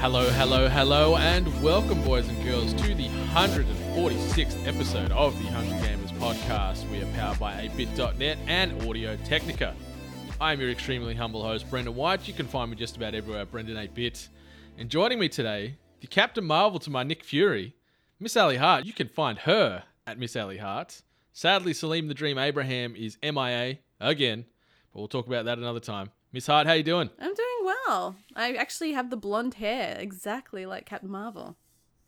Hello, hello, hello, and welcome, boys and girls, to the 146th episode of the Hungry Gamers podcast. We are powered by 8bit.net and Audio Technica. I am your extremely humble host, Brendan White. You can find me just about everywhere at Brendan 8bit. And joining me today, the Captain Marvel to my Nick Fury, Miss Ally Hart. You can find her at Miss Ally Hart. Sadly, Salim the Dream Abraham is MIA again, but we'll talk about that another time. Miss Hart, how you doing? I'm doing well. I actually have the blonde hair, exactly like Captain Marvel.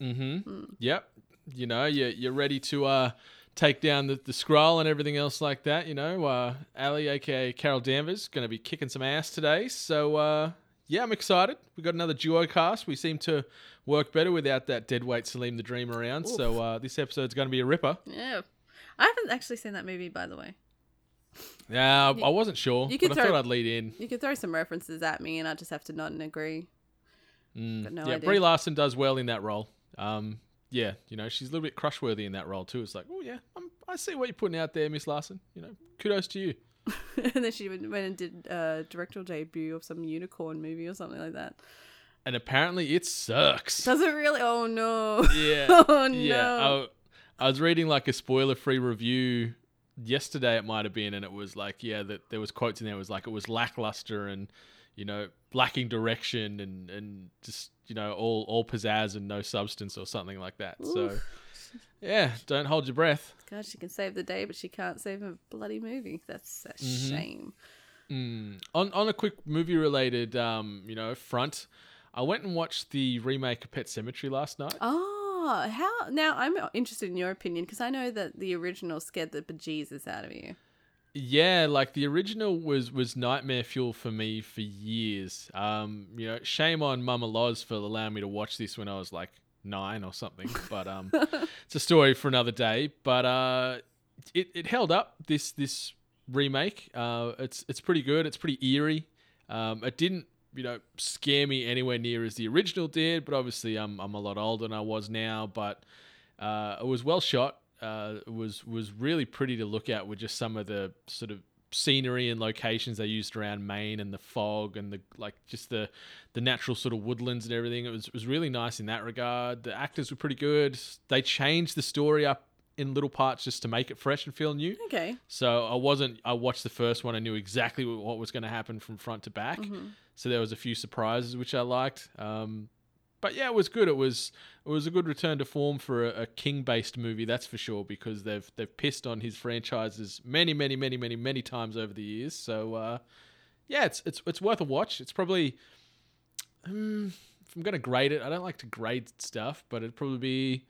Mm-hmm. Yep. You know, you're, you're ready to uh, take down the, the Skrull and everything else like that. You know, uh, Ally, aka Carol Danvers, going to be kicking some ass today. So, uh, yeah, I'm excited. we got another duo cast. We seem to work better without that deadweight Salim the Dream around. So, uh, this episode's going to be a ripper. Yeah. I haven't actually seen that movie, by the way. Yeah, I wasn't sure, you but could I thought throw- I'd lead in. You could throw some references at me, and I just have to nod and agree. Got no yeah, idea. Brie Larson does well in that role. Um, yeah, you know, she's a little bit crushworthy in that role too. It's like, oh yeah, I'm, I see what you're putting out there, Miss Larson. You know, kudos to you. and then she went went and did a directorial debut of some unicorn movie or something like that. And apparently, it sucks. Does it really? Oh no! Yeah. oh no! Yeah. I, I was reading like a spoiler free review yesterday, it might have been, and it was like, yeah, that there was quotes in there. It was like, it was lackluster and, you know, lacking direction and, and just, you know, all, all pizzazz and no substance or something like that. So, yeah, don't hold your breath. God, she can save the day, but she can't save a bloody movie. That's a Mm-hmm. shame. On, on a quick movie related, um, you know, front, I went and watched the remake of Pet Sematary last night. Oh, how? Now I'm interested in your opinion because I know that the original scared the bejesus out of you. Yeah, like the original was was nightmare fuel for me for years. Um, you know, shame on Mama Loz for allowing me to watch this when I was like nine or something. But um, it's a story for another day. But uh, it it held up this this remake. Uh, it's it's pretty good. It's pretty eerie. Um, it didn't you know scare me anywhere near as the original did. But obviously, I'm I'm a lot older than I was now. But uh, it was well shot. Uh, it was was really pretty to look at with just some of the sort of scenery and locations they used around Maine and the fog and the like just the the natural sort of woodlands and everything. It was it was really nice in that regard. The actors were pretty good. They changed the story up in little parts just to make it fresh and feel new. Okay. So I wasn't. I watched the first one. I knew exactly what what was going to happen from front to back. So there was a few surprises which I liked. Um, but yeah, it was good. It was it was a good return to form for a, a King based movie, that's for sure. Because they've they've pissed on his franchises many, many, many, many, many times over the years. So uh, yeah, it's it's it's worth a watch. It's probably um, if I'm gonna grade it, I don't like to grade stuff, but it'd probably be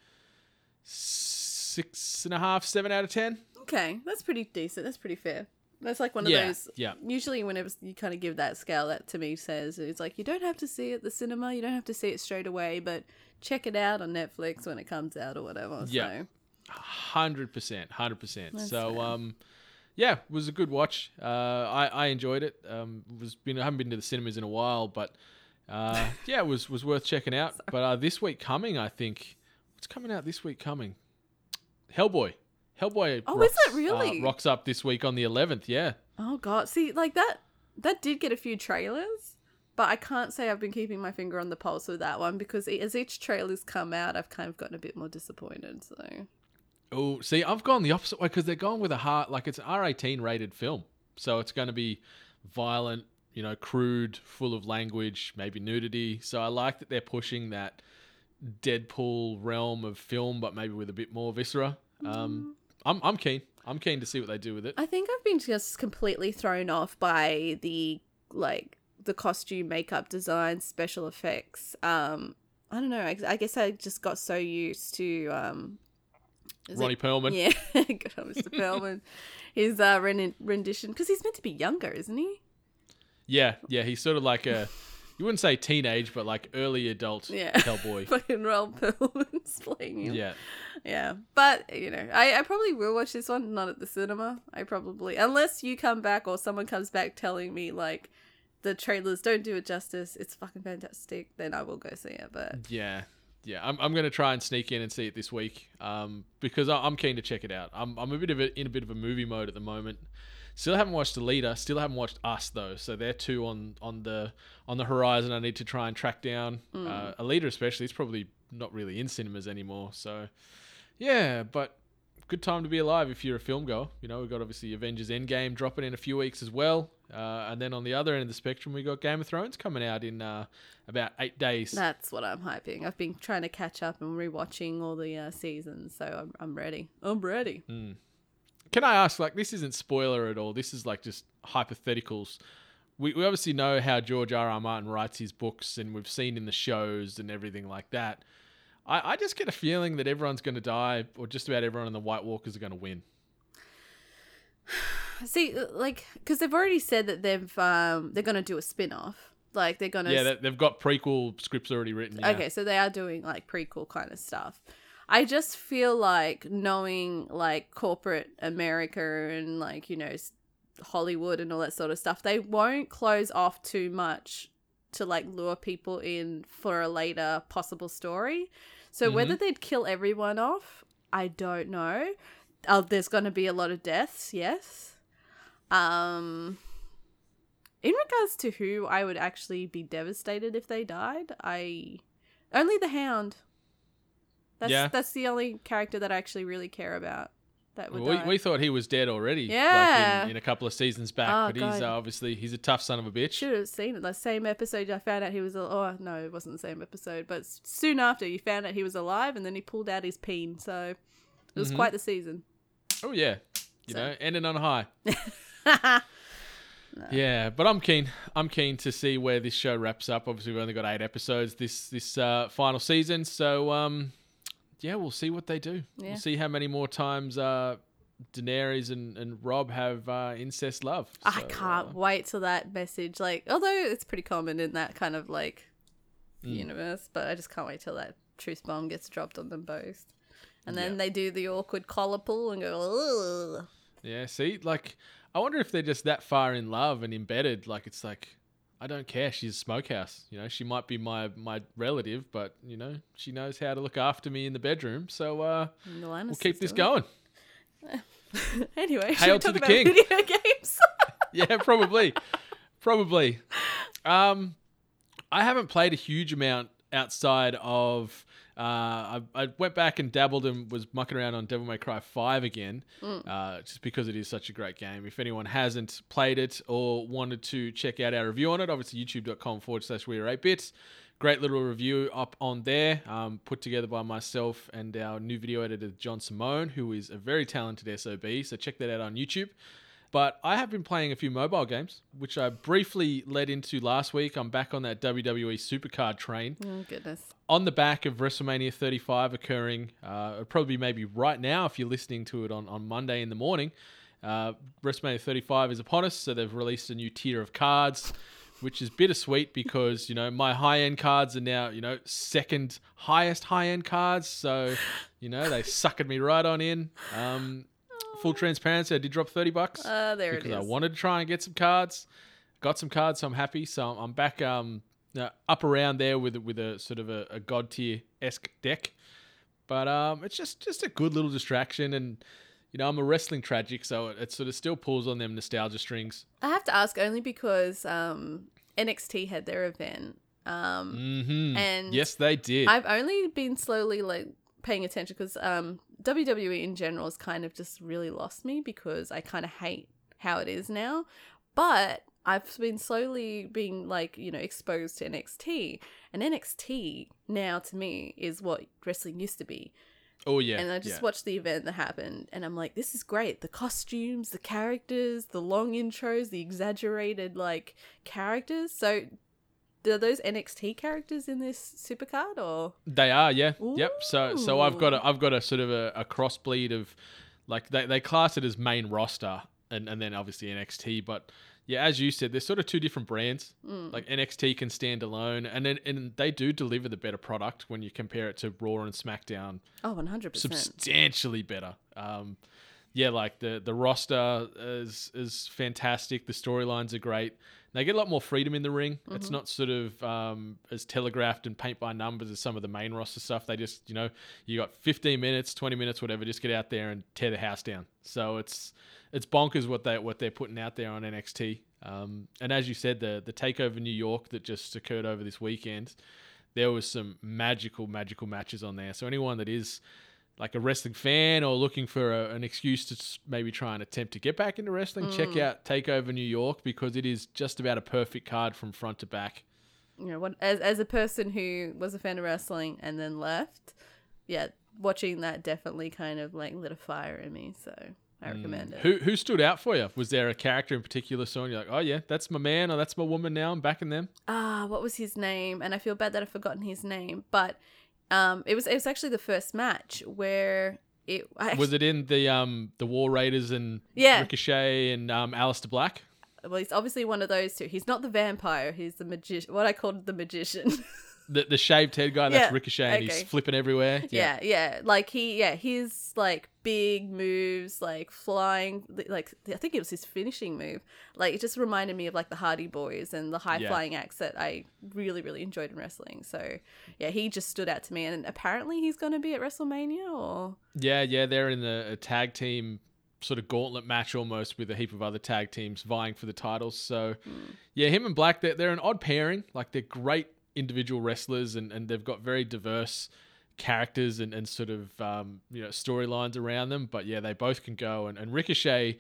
six and a half, seven out of ten. Okay, that's pretty decent. That's pretty fair. That's like one of Yeah, those. yeah. Usually, whenever you kind of give that scale, that to me says it's like you don't have to see it at the cinema. You don't have to see it straight away, but check it out on Netflix when it comes out or whatever. Yeah. Hundred percent, hundred percent. So, fair. um, yeah, it was a good watch. Uh, I I enjoyed it. Um, was been I haven't been to the cinemas in a while, but uh, yeah, it was was worth checking out. But uh, this week coming, I think what's coming out this week coming? Hellboy. Hellboy. Oh, is rocks, it really? Uh, rocks up this week on the eleventh. Yeah. Oh god, see, like that that did get a few trailers, but I can't say I've been keeping my finger on the pulse with that one because as each trailer's come out, I've kind of gotten a bit more disappointed. So Oh, see, I've gone the opposite way because they're going with a heart. like it's an R18 rated film, so it's going to be violent, you know, crude, full of language, maybe nudity. So I like that they're pushing that Deadpool realm of film, but maybe with a bit more viscera. Um, I'm I'm keen. I'm keen to see what they do with it. I think I've been just completely thrown off by the like the costume, makeup design, special effects. Um, I don't know. I, I guess I just got so used to um, Ronnie it- Perlman. Yeah, good on Mr. Perlman. His uh, rendition because he's meant to be younger, isn't he? Yeah, yeah, he's sort of like a you wouldn't say teenage, but like early adult Yeah. Hellboy. Fucking Ron Perlman's playing him. yeah. Yeah, but you know, I, I probably will watch this one, not at the cinema. I probably, unless you come back or someone comes back telling me like the trailers don't do it justice. It's fucking fantastic. Then I will go see it. But Yeah, yeah. I'm, I'm gonna try and sneak in and see it this week, um, because I, I'm keen to check it out. I'm, I'm a bit of a, in a bit of a movie mode at the moment. Still haven't watched The Leader. Still haven't watched Us though. So they're two on on the on the horizon. I need to try and track down. Uh, a Leader especially. It's probably not really in cinemas anymore. So yeah, but good time to be alive if you're a film goer. You know, we've got obviously Avengers Endgame dropping in a few weeks as well. Uh, and then on the other end of the spectrum, we got Game of Thrones coming out in uh, about eight days. that's what I'm hyping. I've been trying to catch up and rewatching all the uh, seasons, so I'm I'm ready. I'm ready. Can I ask, like, this isn't spoiler at all. This is like just hypotheticals. We, we obviously know how George R. R. Martin writes his books, and we've seen in the shows and everything like that. I, I just get a feeling that everyone's going to die, or just about everyone in the White Walkers are going to win. See, uh, like, because they've already said that they've um they're gonna do a spin off. Like they're gonna Yeah, they, they've got prequel scripts already written. Yeah. Okay, so they are doing like prequel kind of stuff. I just feel like knowing like corporate America and like, you know, Hollywood and all that sort of stuff, they won't close off too much to like lure people in for a later possible story. So whether they'd kill everyone off, I don't know. Uh, there's going to be a lot of deaths, yes. Um in regards to who I would actually be devastated if they died, I only the Hound. That's Yeah. that's the only character that I actually really care about. That would we, die. we thought he was dead already. Yeah. Like in, in a couple of seasons back, Oh, but he's uh, obviously he's a tough son of a bitch. should have seen it. The same episode I found out he was. al- Oh no, it wasn't the same episode. But soon after, you found out he was alive, and then he pulled out his peen. So it was Mm-hmm. quite the season. Oh yeah, you So- know, ending on a high. Yeah, but I'm keen. I'm keen to see where this show wraps up. Obviously, we've only got eight episodes this this uh, final season, so um, yeah, we'll see what they do. Yeah. We'll see how many more times uh, Daenerys and, and Rob have uh, incest love. I can't uh, wait till that message. Like, although it's pretty common in that kind of like Mm. universe, but I just can't wait till that truth bomb gets dropped on them both. And then Yeah. they do the awkward collar pull and go, Ugh. yeah, see, like, I wonder if they're just that far in love and embedded. Like, it's like, I don't care. She's a smokehouse. You know, she might be my my relative, but you know, she knows how to look after me in the bedroom. So uh, we'll keep this going. anyway, should Hail we to talk the about king. video games? yeah, probably, probably. Um, I haven't played a huge amount outside of. Uh, I, I went back and dabbled and was mucking around on Devil May Cry Five again, uh, just because it is such a great game. If anyone hasn't played it or wanted to check out our review on it, obviously YouTube.com forward slash We Are Eight Bits. Great little review up on there, um, put together by myself and our new video editor John Simone, who is a very talented SOB. So check that out on YouTube. But I have been playing a few mobile games, which I briefly led into last week. I'm back on that WWE Supercard train. oh goodness. On the back of WrestleMania 35 occurring, uh, probably maybe right now if you're listening to it on, on Monday in the morning. Uh, WrestleMania 35 is upon us, so they've released a new tier of cards, which is bittersweet because, you know, my high end cards are now, you know, second highest high end cards. So, you know, they suckered me right on in. Um, full transparency, I did drop 30 bucks Uh, there it because I wanted to try and get some cards. Got some cards, so I'm happy. So I'm back um uh, up around there with with a sort of a, a god tier esque deck. But um, it's just just a good little distraction, and you know I'm a wrestling tragic, so it, it sort of still pulls on them nostalgia strings. I have to ask only because um, NXT had their event. Um, hmm And yes, they did. I've only been slowly like paying attention because um, WWE in general has kind of just really lost me because I kind of hate how it is now. But I've been slowly being like you know exposed to NXT, and NXT now to me is what wrestling used to be. oh yeah, and I just yeah. watched the event that happened, and I'm like, this is great. The costumes, the characters, the long intros, the exaggerated like characters. So, are those NXT characters in this supercard or? They are, yeah, yep. So so I've got Ooh. a I've got a sort of a, a crossbleed of like they, they class it as main roster and, and then obviously NXT, but yeah, as you said, there's sort of two different brands. Like NXT can stand alone, and then and they do deliver the better product when you compare it to Raw and SmackDown Oh, 100%. substantially better. Um, yeah, like the the roster is is fantastic. The storylines are great. They get a lot more freedom in the ring. It's not sort of um, as telegraphed and paint by numbers as some of the main roster stuff. They just, you know, you got 15 minutes, 20 minutes, whatever. Just get out there and tear the house down. So it's it's bonkers what they what they're putting out there on NXT. Um, and as you said, the the takeover New York that just occurred over this weekend, there was some magical magical matches on there. So anyone that is like a wrestling fan or looking for a, an excuse to maybe try and attempt to get back into wrestling, check out Takeover New York because it is just about a perfect card from front to back. you know, what, as as a person who was a fan of wrestling and then left, yeah, watching that definitely kind of like lit a fire in me. So I recommend it. Who who stood out for you? Was there a character in particular? So you're like, oh yeah, that's my man or that's my woman. Now I'm backing them. Ah, what was his name? And I feel bad that I've forgotten his name, but um, it was it was actually the first match where it I Was it in the um the War Raiders and Yeah. Ricochet and um Alistair Black? well, he's obviously one of those two. He's not the vampire. He's the magician. What I called the magician. The the shaved head guy. That's Yeah, Ricochet and okay. he's flipping everywhere. yeah, yeah. Like he, yeah, his like big moves, like flying, like I think it was his finishing move. Like it just reminded me of like the Hardy Boys and the high Yeah. flying acts that I really, really enjoyed in wrestling. So yeah, he just stood out to me. And apparently he's going to be at WrestleMania, or Yeah, yeah, they're in the a tag team sort of gauntlet match almost with a heap of other tag teams vying for the titles. So, hmm. yeah, him and Black, they're, they're an odd pairing. Like, they're great individual wrestlers and, and they've got very diverse characters and, and sort of, um, you know, storylines around them. But yeah, they both can go. And, and Ricochet,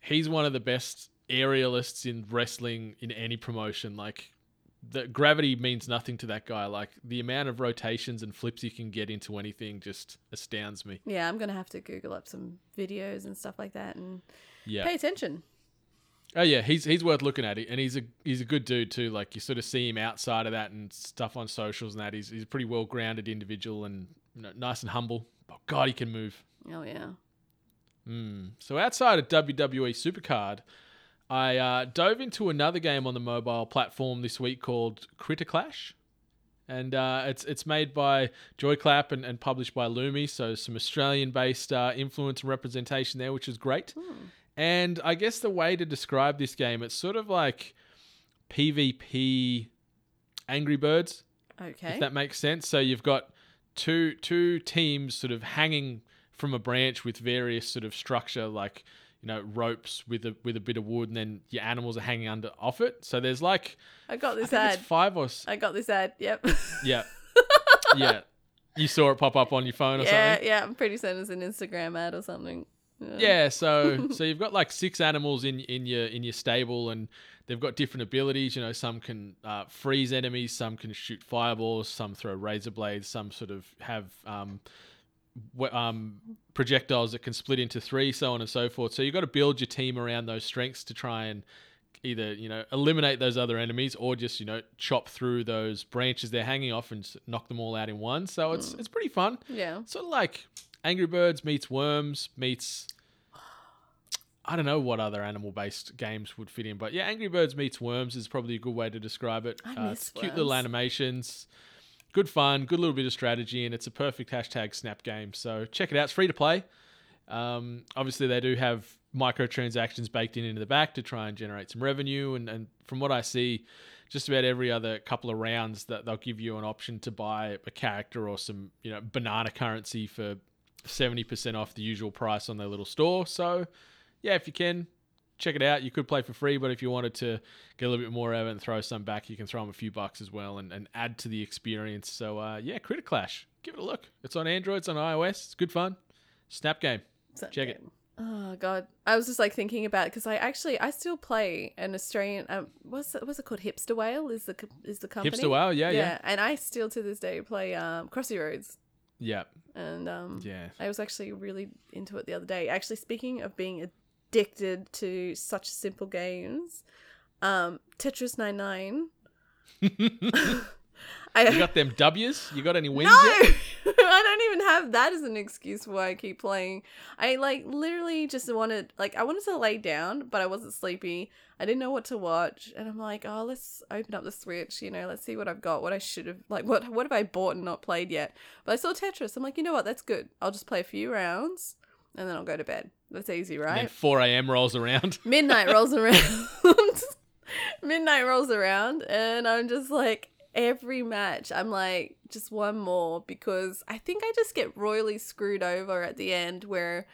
he's one of the best aerialists in wrestling in any promotion. Like, the gravity means nothing to that guy. Like the amount of rotations and flips he can get into anything just astounds me. yeah, I'm gonna have to Google up some videos and stuff like that and Yeah. pay attention. Oh yeah, he's he's worth looking at, and he's a he's a good dude too. Like you sort of see him outside of that and stuff on socials and that. He's he's a pretty well grounded individual and you know, nice and humble. Oh God, he can move. Oh yeah. Mm. So outside of WWE Supercard, I uh, dove into another game on the mobile platform this week called Critter Clash. And uh, it's it's made by Joyclap and, and published by Lumi, so some Australian-based uh, influence and representation there, which is great. And I guess the way to describe this game, it's sort of like PvP Angry Birds, Okay. if that makes sense. So you've got two two teams sort of hanging from a branch with various sort of structure, like you know ropes with a with a bit of wood, and then your animals are hanging under off it. So there's like I got this think ad. five or s- I got this ad. Yep. yeah yeah. You saw it pop up on your phone or something. yeah, something. yeah. I'm pretty certain it's an Instagram ad or something. Yeah, so so you've got like six animals in in your in your stable, and they've got different abilities. You know, some can uh, freeze enemies, some can shoot fireballs, some throw razor blades, some sort of have um, um, projectiles that can split into three, so on and so forth. So you've got to build your team around those strengths to try and either you know eliminate those other enemies or just you know chop through those branches they're hanging off and knock them all out in one. So it's it's pretty fun Yeah. sort of like Angry Birds meets Worms meets I don't know what other animal based games would fit in, but yeah, Angry Birds meets Worms is probably a good way to describe it. I Uh, it's cute little animations, good fun, good little bit of strategy, and it's a perfect hashtag snap game. So check it out. It's free to play. Um, obviously, they do have microtransactions baked in into the back to try and generate some revenue. And, and from what I see, just about every other couple of rounds that they'll give you an option to buy a character or some you know banana currency for 70% off the usual price on their little store. So yeah, if you can check it out, you could play for free, but if you wanted to get a little bit more out of it and throw some back, you can throw them a few bucks as well and, and add to the experience. So uh, yeah, Critter Clash, give it a look. It's on Android, it's on iOS, it's good fun. Snap game. Snap Check it. Oh god, I was just like thinking about because I actually I still play an Australian. Um, what's it, what's it called? Hipster Whale is the is the company. Hipster Whale, yeah, yeah. and I still to this day play um Crossy Roads, Yeah, and um yeah. I was actually really into it the other day. Actually, speaking of being addicted to such simple games, um Tetris 99. I You got them W's? You got any wins no, yet? I don't even have that as an excuse why I keep playing. I like literally just wanted like I wanted to lay down, but I wasn't sleepy. I didn't know what to watch, and I'm like, oh, let's open up the Switch. You know, let's see what I've got. What I should have like, what what have I bought and not played yet? But I saw Tetris. I'm like, you know what? That's good. I'll just play a few rounds, and then I'll go to bed. That's easy, And right? then 4 a.m. rolls around. midnight rolls around. midnight rolls around, and I'm just like, every match, I'm like, just one more because I think I just get royally screwed over at the end where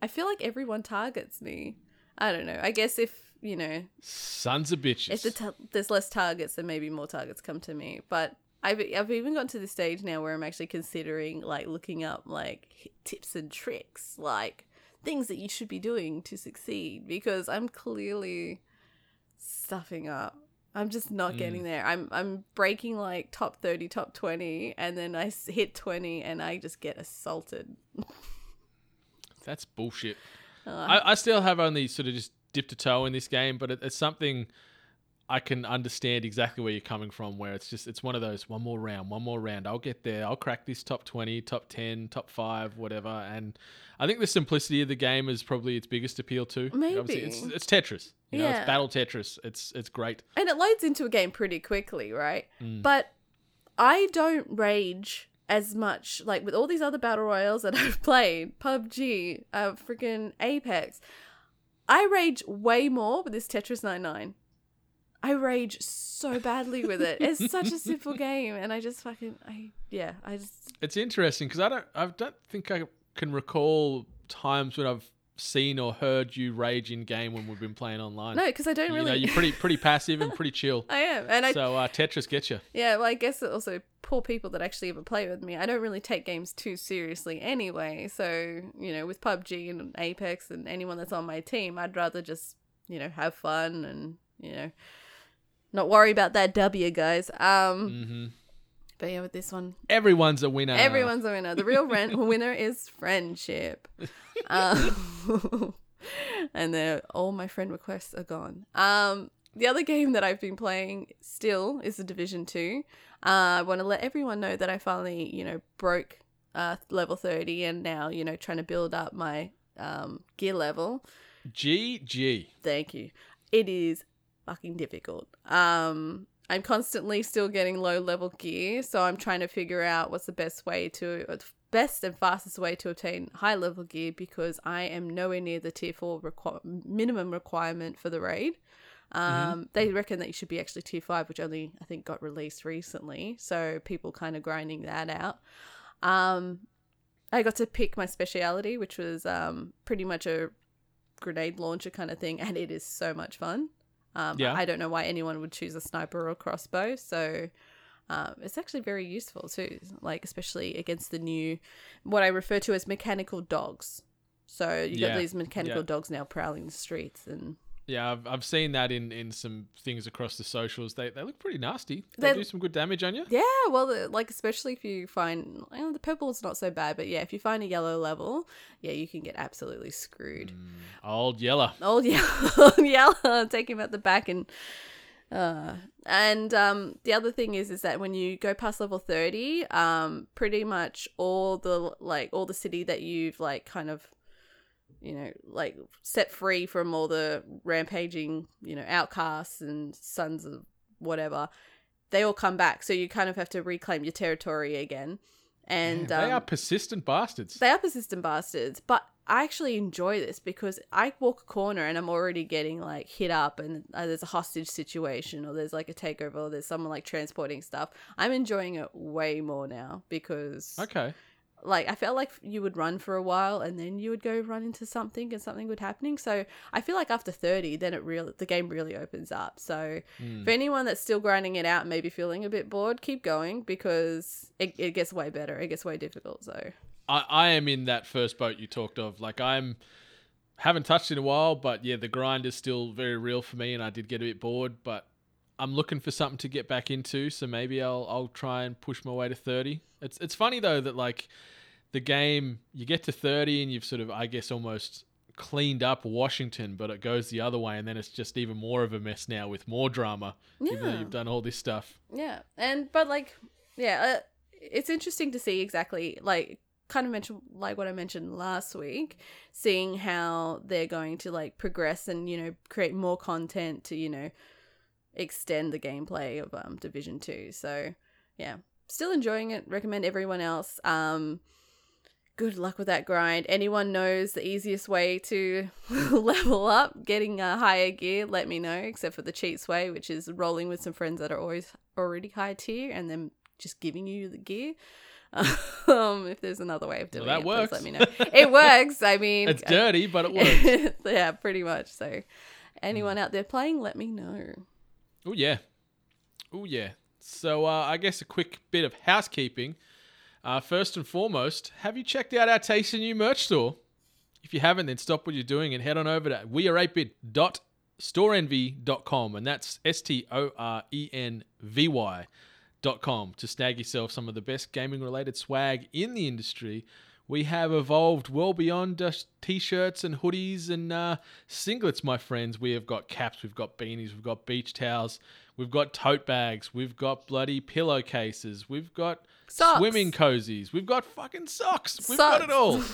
I feel like everyone targets me. I don't know. I guess if, you know, Sons of bitches. if the ta- there's less targets, then maybe more targets come to me. But I've I've even gotten to the stage now where I'm actually considering like looking up like tips and tricks, like things that you should be doing to succeed because I'm clearly stuffing up. I'm just not getting there. I'm I'm breaking like top 30, top 20 and then I hit 20 and I just get assaulted. That's bullshit. Uh, I, I still have only sort of just dipped a toe in this game, but it, it's something I can understand exactly where you're coming from. Where it's just it's one of those one more round, one more round. I'll get there. I'll crack this top twenty, top ten, top five, whatever. And I think the simplicity of the game is probably its biggest appeal too. Obviously, it's, Maybe. it's Tetris. You know, Yeah. it's battle Tetris. It's it's great. and it loads into a game pretty quickly, right? Mm. But I don't rage as much like with all these other battle royals that I've played, PUBG, uh, freaking Apex. I rage way more with this Tetris 99. I rage so badly with it. It's such a simple game, and I just fucking I yeah I just It's interesting because I don't I don't think I can recall times when I've seen or heard you rage in game when we've been playing online. no because I don't you really know, you're pretty pretty passive and pretty chill. I am and I so uh, Tetris gets you. Yeah, well, I guess it also poor people that actually ever play with me. I don't really take games too seriously anyway. So, you know, with PUBG and Apex and anyone that's on my team, I'd rather just, you know, have fun and, you know, not worry about that W, guys. Um, hmm but yeah, with this one, Everyone's a winner. everyone's a winner. The real rent winner is friendship. Um, and all my friend requests are gone. Um, the other game that I've been playing still is the Division Two. Uh, I want to let everyone know that I finally, you know, broke uh, level thirty, and now you know trying to build up my um, gear level. GG. Thank you. It is fucking difficult. Um, I'm constantly still getting low level gear, so I'm trying to figure out what's the best way to best and fastest way to obtain high level gear because I am nowhere near the tier four requ- minimum requirement for the raid. Um, They reckon that you should be actually tier five, which only I think got released recently. So people kind of grinding that out. Um, I got to pick my speciality, which was um, pretty much a grenade launcher kind of thing, and it is so much fun. Um, Yeah. I don't know why anyone would choose a sniper or a crossbow, so um, it's actually very useful too. Like especially against the new, what I refer to as mechanical dogs. So you Yeah, got these mechanical yeah. dogs now prowling the streets, and Yeah, I've, I've seen that in, in some things across the socials. They, they look pretty nasty. They, They- do some good damage on you. yeah, well, like especially if you find well, the purple is not so bad, but yeah, if you find a yellow level, yeah, you can get absolutely screwed. Old Yeller. old yellow, yellow, take him at the back and uh and um the other thing is is that when you go past level 30 um pretty much all the like all the city that you've like kind of you know like set free from all the rampaging you know outcasts and sons of whatever they all come back so you kind of have to reclaim your territory again and Man, they um, are persistent bastards. they are persistent bastards, but I actually enjoy this because I walk a corner and I'm already getting like hit up, and uh, there's a hostage situation, or there's like a takeover, or there's someone like transporting stuff. I'm enjoying it way more now because, okay. Like, I felt like you would run for a while and then you would go run into something and something would happening. So I feel like after 30, then it really the game really opens up. So Hmm. for anyone that's still grinding it out, maybe feeling a bit bored, keep going because it, it gets way better. It gets way difficult. So. I, I am in that first boat you talked of. Like I'm haven't touched in a while, but yeah, the grind is still very real for me, and I did get a bit bored. But I'm looking for something to get back into, so maybe I'll I'll try and push my way to thirty. It's it's funny though that like the game you get to thirty and you've sort of I guess almost cleaned up Washington, but it goes the other way, and then it's just even more of a mess now with more drama, even though Yeah. you've done all this stuff. Yeah, and but like yeah, uh, it's interesting to see exactly like kind of mention like what I mentioned last week, seeing how they're going to like progress and you know create more content to you know extend the gameplay of um Division Two. So yeah, still enjoying it. Recommend everyone else. Um, good luck with that grind. Anyone knows the easiest way to level up, getting a higher gear, let me know, except for the cheats way, which is rolling with some friends that are always already high tier and then just giving you the gear. Um, if there's another way of doing that it, please works. let me know. It works. I mean, It's dirty, but it works. yeah, pretty much. So, anyone out there playing, let me know. Oh yeah, oh yeah. So uh, I guess a quick bit of housekeeping. Uh, first and foremost, have you checked out our tasty new merch store? If you haven't, then stop what you're doing and head on over to weare8bit.storeenvy.com, and that's S T O R E N V Y dot com to snag yourself some of the best gaming related swag in the industry. We have evolved well beyond just t-shirts and hoodies and uh, singlets, my friends. We have got caps, we've got beanies, we've got beach towels, we've got tote bags, we've got bloody pillowcases, we've got Socks. swimming cozies, we've got fucking socks, we've got it all.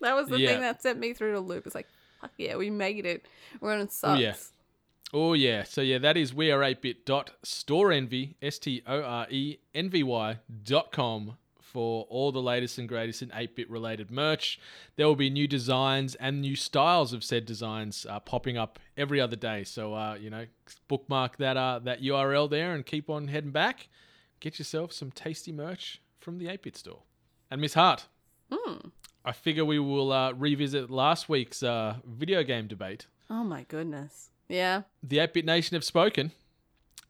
That was the Yeah. thing that sent me through the loop. It's like, fuck yeah, we made it. We're on Oh, socks. yeah. Oh yeah, so yeah, that is we are 8bit.storeenvy, S T O R E N V Y dot com for all the latest and greatest in 8-bit related merch. There will be new designs and new styles of said designs uh, popping up every other day. So uh, you know, bookmark that uh, that URL there and keep on heading back. Get yourself some tasty merch from the 8-bit store. And Miss Hart, I figure we will uh, revisit last week's uh, video game debate Oh my goodness. Yeah. the 8-bit nation have spoken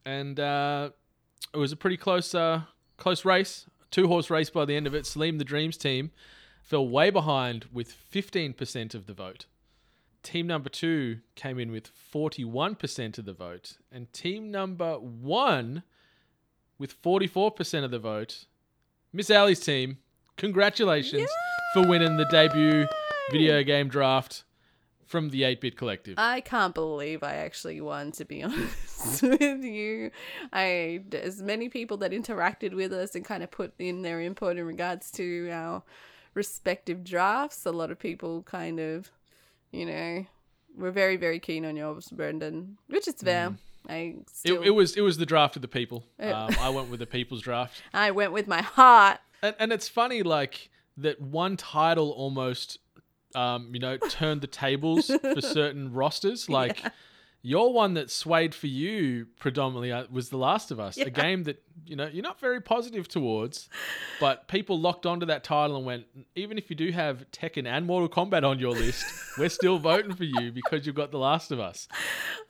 and uh, it was a pretty close uh, close race two horse race by the end of it Salim the dreams team fell way behind with 15% of the vote. Team number two came in with 41% of the vote and team number one with 44% of the vote miss Ally's team congratulations for winning the debut video game draft from the 8-bit collective. I can't believe I actually won, to be honest with you. I, as many people that interacted with us and kind of put in their input in regards to our respective drafts, a lot of people kind of, you know, were very, very keen on yours, Brendan, which is fair. I Mm. It, still, it was it was the draft of the people. Um, I went with the people's draft, I went with my heart. and, and it's funny like that one title almost, um, you know, turned the tables for certain rosters. Like your one that swayed for you predominantly uh, was The Last of Us, a game that you know you're not very positive towards, but people locked onto that title and went, even if you do have Tekken and Mortal Kombat on your list, we're still voting for you because you've got The Last of Us.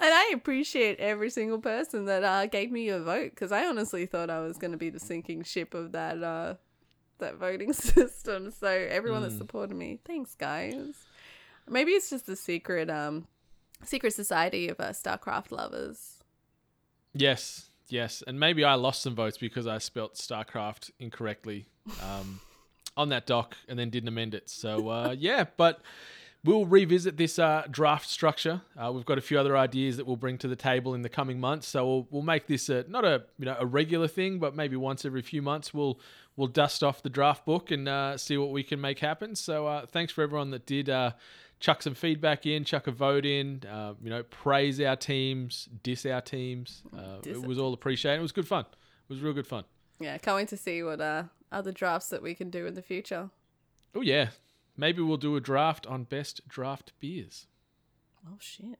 And I appreciate every single person that uh, gave me a vote because I honestly thought I was going to be the sinking ship of that uh, that voting system. So everyone that supported me, thanks guys. Maybe it's just the secret um secret society of uh, StarCraft lovers. Yes, yes, and maybe I lost some votes because I spelt StarCraft incorrectly um, on that doc and then didn't amend it. So uh, yeah, but we'll revisit this uh, draft structure. Uh, we've got a few other ideas that we'll bring to the table in the coming months. So we'll, we'll make this a, not a you know a regular thing, but maybe once every few months we'll we'll dust off the draft book and uh, see what we can make happen. So uh, thanks for everyone that did. Chuck some feedback in, chuck a vote in, uh, you know, praise our teams, diss our teams. Uh, Diss it it. was all appreciated. It was good fun. It was real good fun. Yeah, can't wait to see what uh, other drafts that we can do in the future. Oh yeah, maybe we'll do a draft on best draft beers. Oh shit.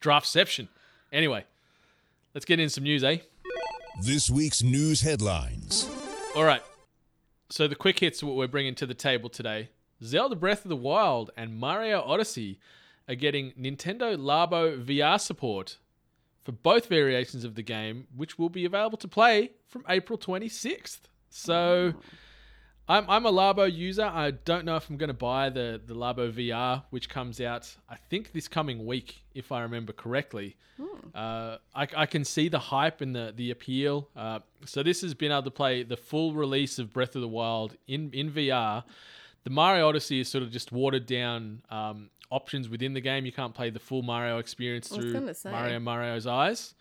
Draftception. Anyway, let's get in some news, eh? This week's news headlines. All right. So the quick hits what we're bringing to the table today. Zelda Breath of the Wild and Mario Odyssey are getting Nintendo Labo VR support for both variations of the game, which will be available to play from April 26th. So I'm, I'm a Labo user. I don't know if I'm going to buy the, the Labo VR, which comes out, I think, this coming week, if I remember correctly. Uh, I, I can see the hype and the, the appeal. Uh, so this has been able to play the full release of Breath of the Wild in, in VR. The Mario Odyssey is sort of just watered down um, options within the game. You can't play the full Mario experience through. Mario Mario's eyes.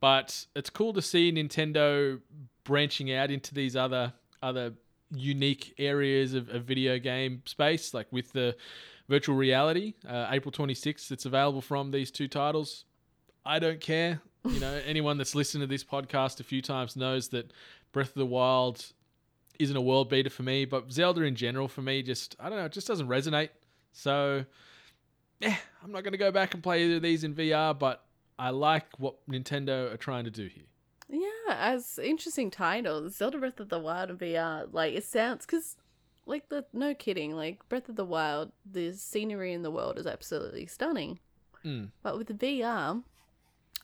but it's cool to see Nintendo branching out into these other other unique areas of, of video game space, like with the virtual reality. Uh, April 26th, it's available from these two titles. I don't care. You know, anyone that's listened to this podcast a few times knows that Breath of the Wild isn't a world beater for me, but Zelda in general for me just I don't know, it just doesn't resonate. So yeah, I'm not going to go back and play either of these in VR, but I like what Nintendo are trying to do here. Yeah, as interesting titles, Zelda Breath of the Wild and VR. Like it sounds because, like the no kidding, like Breath of the Wild, the scenery in the world is absolutely stunning. Mm. But with the VR,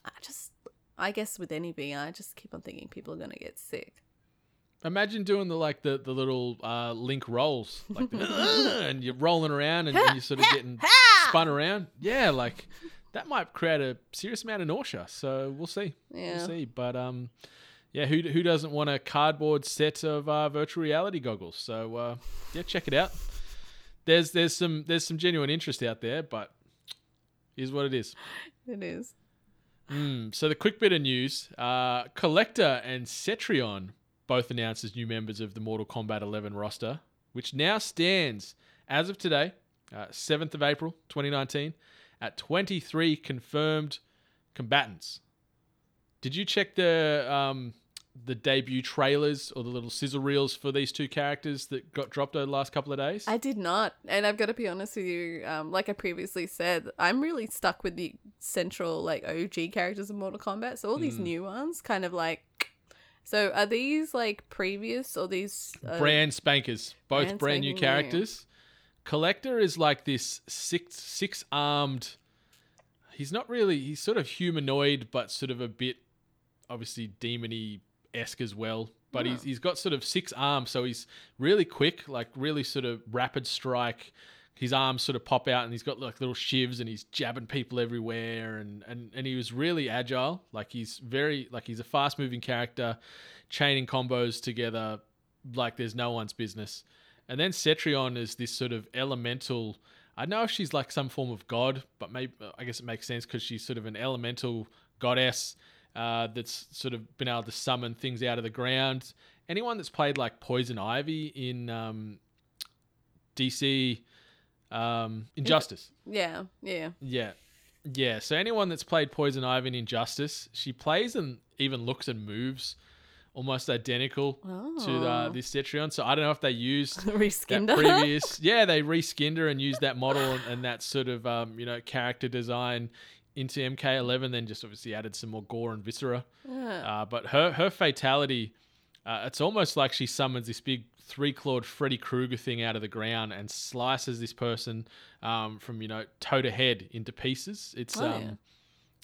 I just, I guess with any VR, I just keep on thinking people are gonna get sick. Imagine doing the like the the little uh, link rolls, like the, and you're rolling around and, and you're sort of getting spun around. Yeah, like that might create a serious amount of nausea. So we'll see. Yeah. We'll see. But um, yeah, who who doesn't want a cardboard set of uh, virtual reality goggles? So uh, yeah, check it out. There's there's some there's some genuine interest out there, but here's what it is. It is. Mm, so the quick bit of news: uh, Collector and Cetrion both announced as new members of the Mortal Kombat 11 roster, which now stands as of today, uh, 7th of April 2019, at 23 confirmed combatants. Did you check the um, the debut trailers or the little sizzle reels for these two characters that got dropped over the last couple of days? I did not, and I've got to be honest with you. Um, like I previously said, I'm really stuck with the central like OG characters of Mortal Kombat. So all these new ones, kind of like. So are these like previous or these uh, brand spankers, both brand brand new spanking new. characters. Collector is like this six six armed. He's not really. He's sort of humanoid, but sort of a bit, obviously demony esque as well. But he's he's got sort of six arms, so he's really quick, like really sort of rapid strike. His arms sort of pop out, and he's got like little shivs, and he's jabbing people everywhere, and and and he was really agile. Like he's very like he's a fast moving character, chaining combos together like there's no one's business. And then Cetrion is this sort of elemental. I don't know if she's like some form of god, but maybe I guess it makes sense because she's sort of an elemental goddess uh, that's sort of been able to summon things out of the ground. Anyone that's played like Poison Ivy in um, DC um, Injustice, Yeah, yeah. yeah. Yeah, so anyone that's played Poison Ivy in Injustice, she plays and even looks and moves almost identical to uh, Oh. this Cetrion. So I don't know if they used Reskinned that her. previous. yeah, they reskinned her and used that model and, and that sort of um, you know character design into MK11. Then just obviously added some more gore and viscera. Uh, but her her fatality, uh, it's almost like she summons this big three clawed Freddy Krueger thing out of the ground and slices this person um, from you know toe to head into pieces. It's Oh, um, yeah.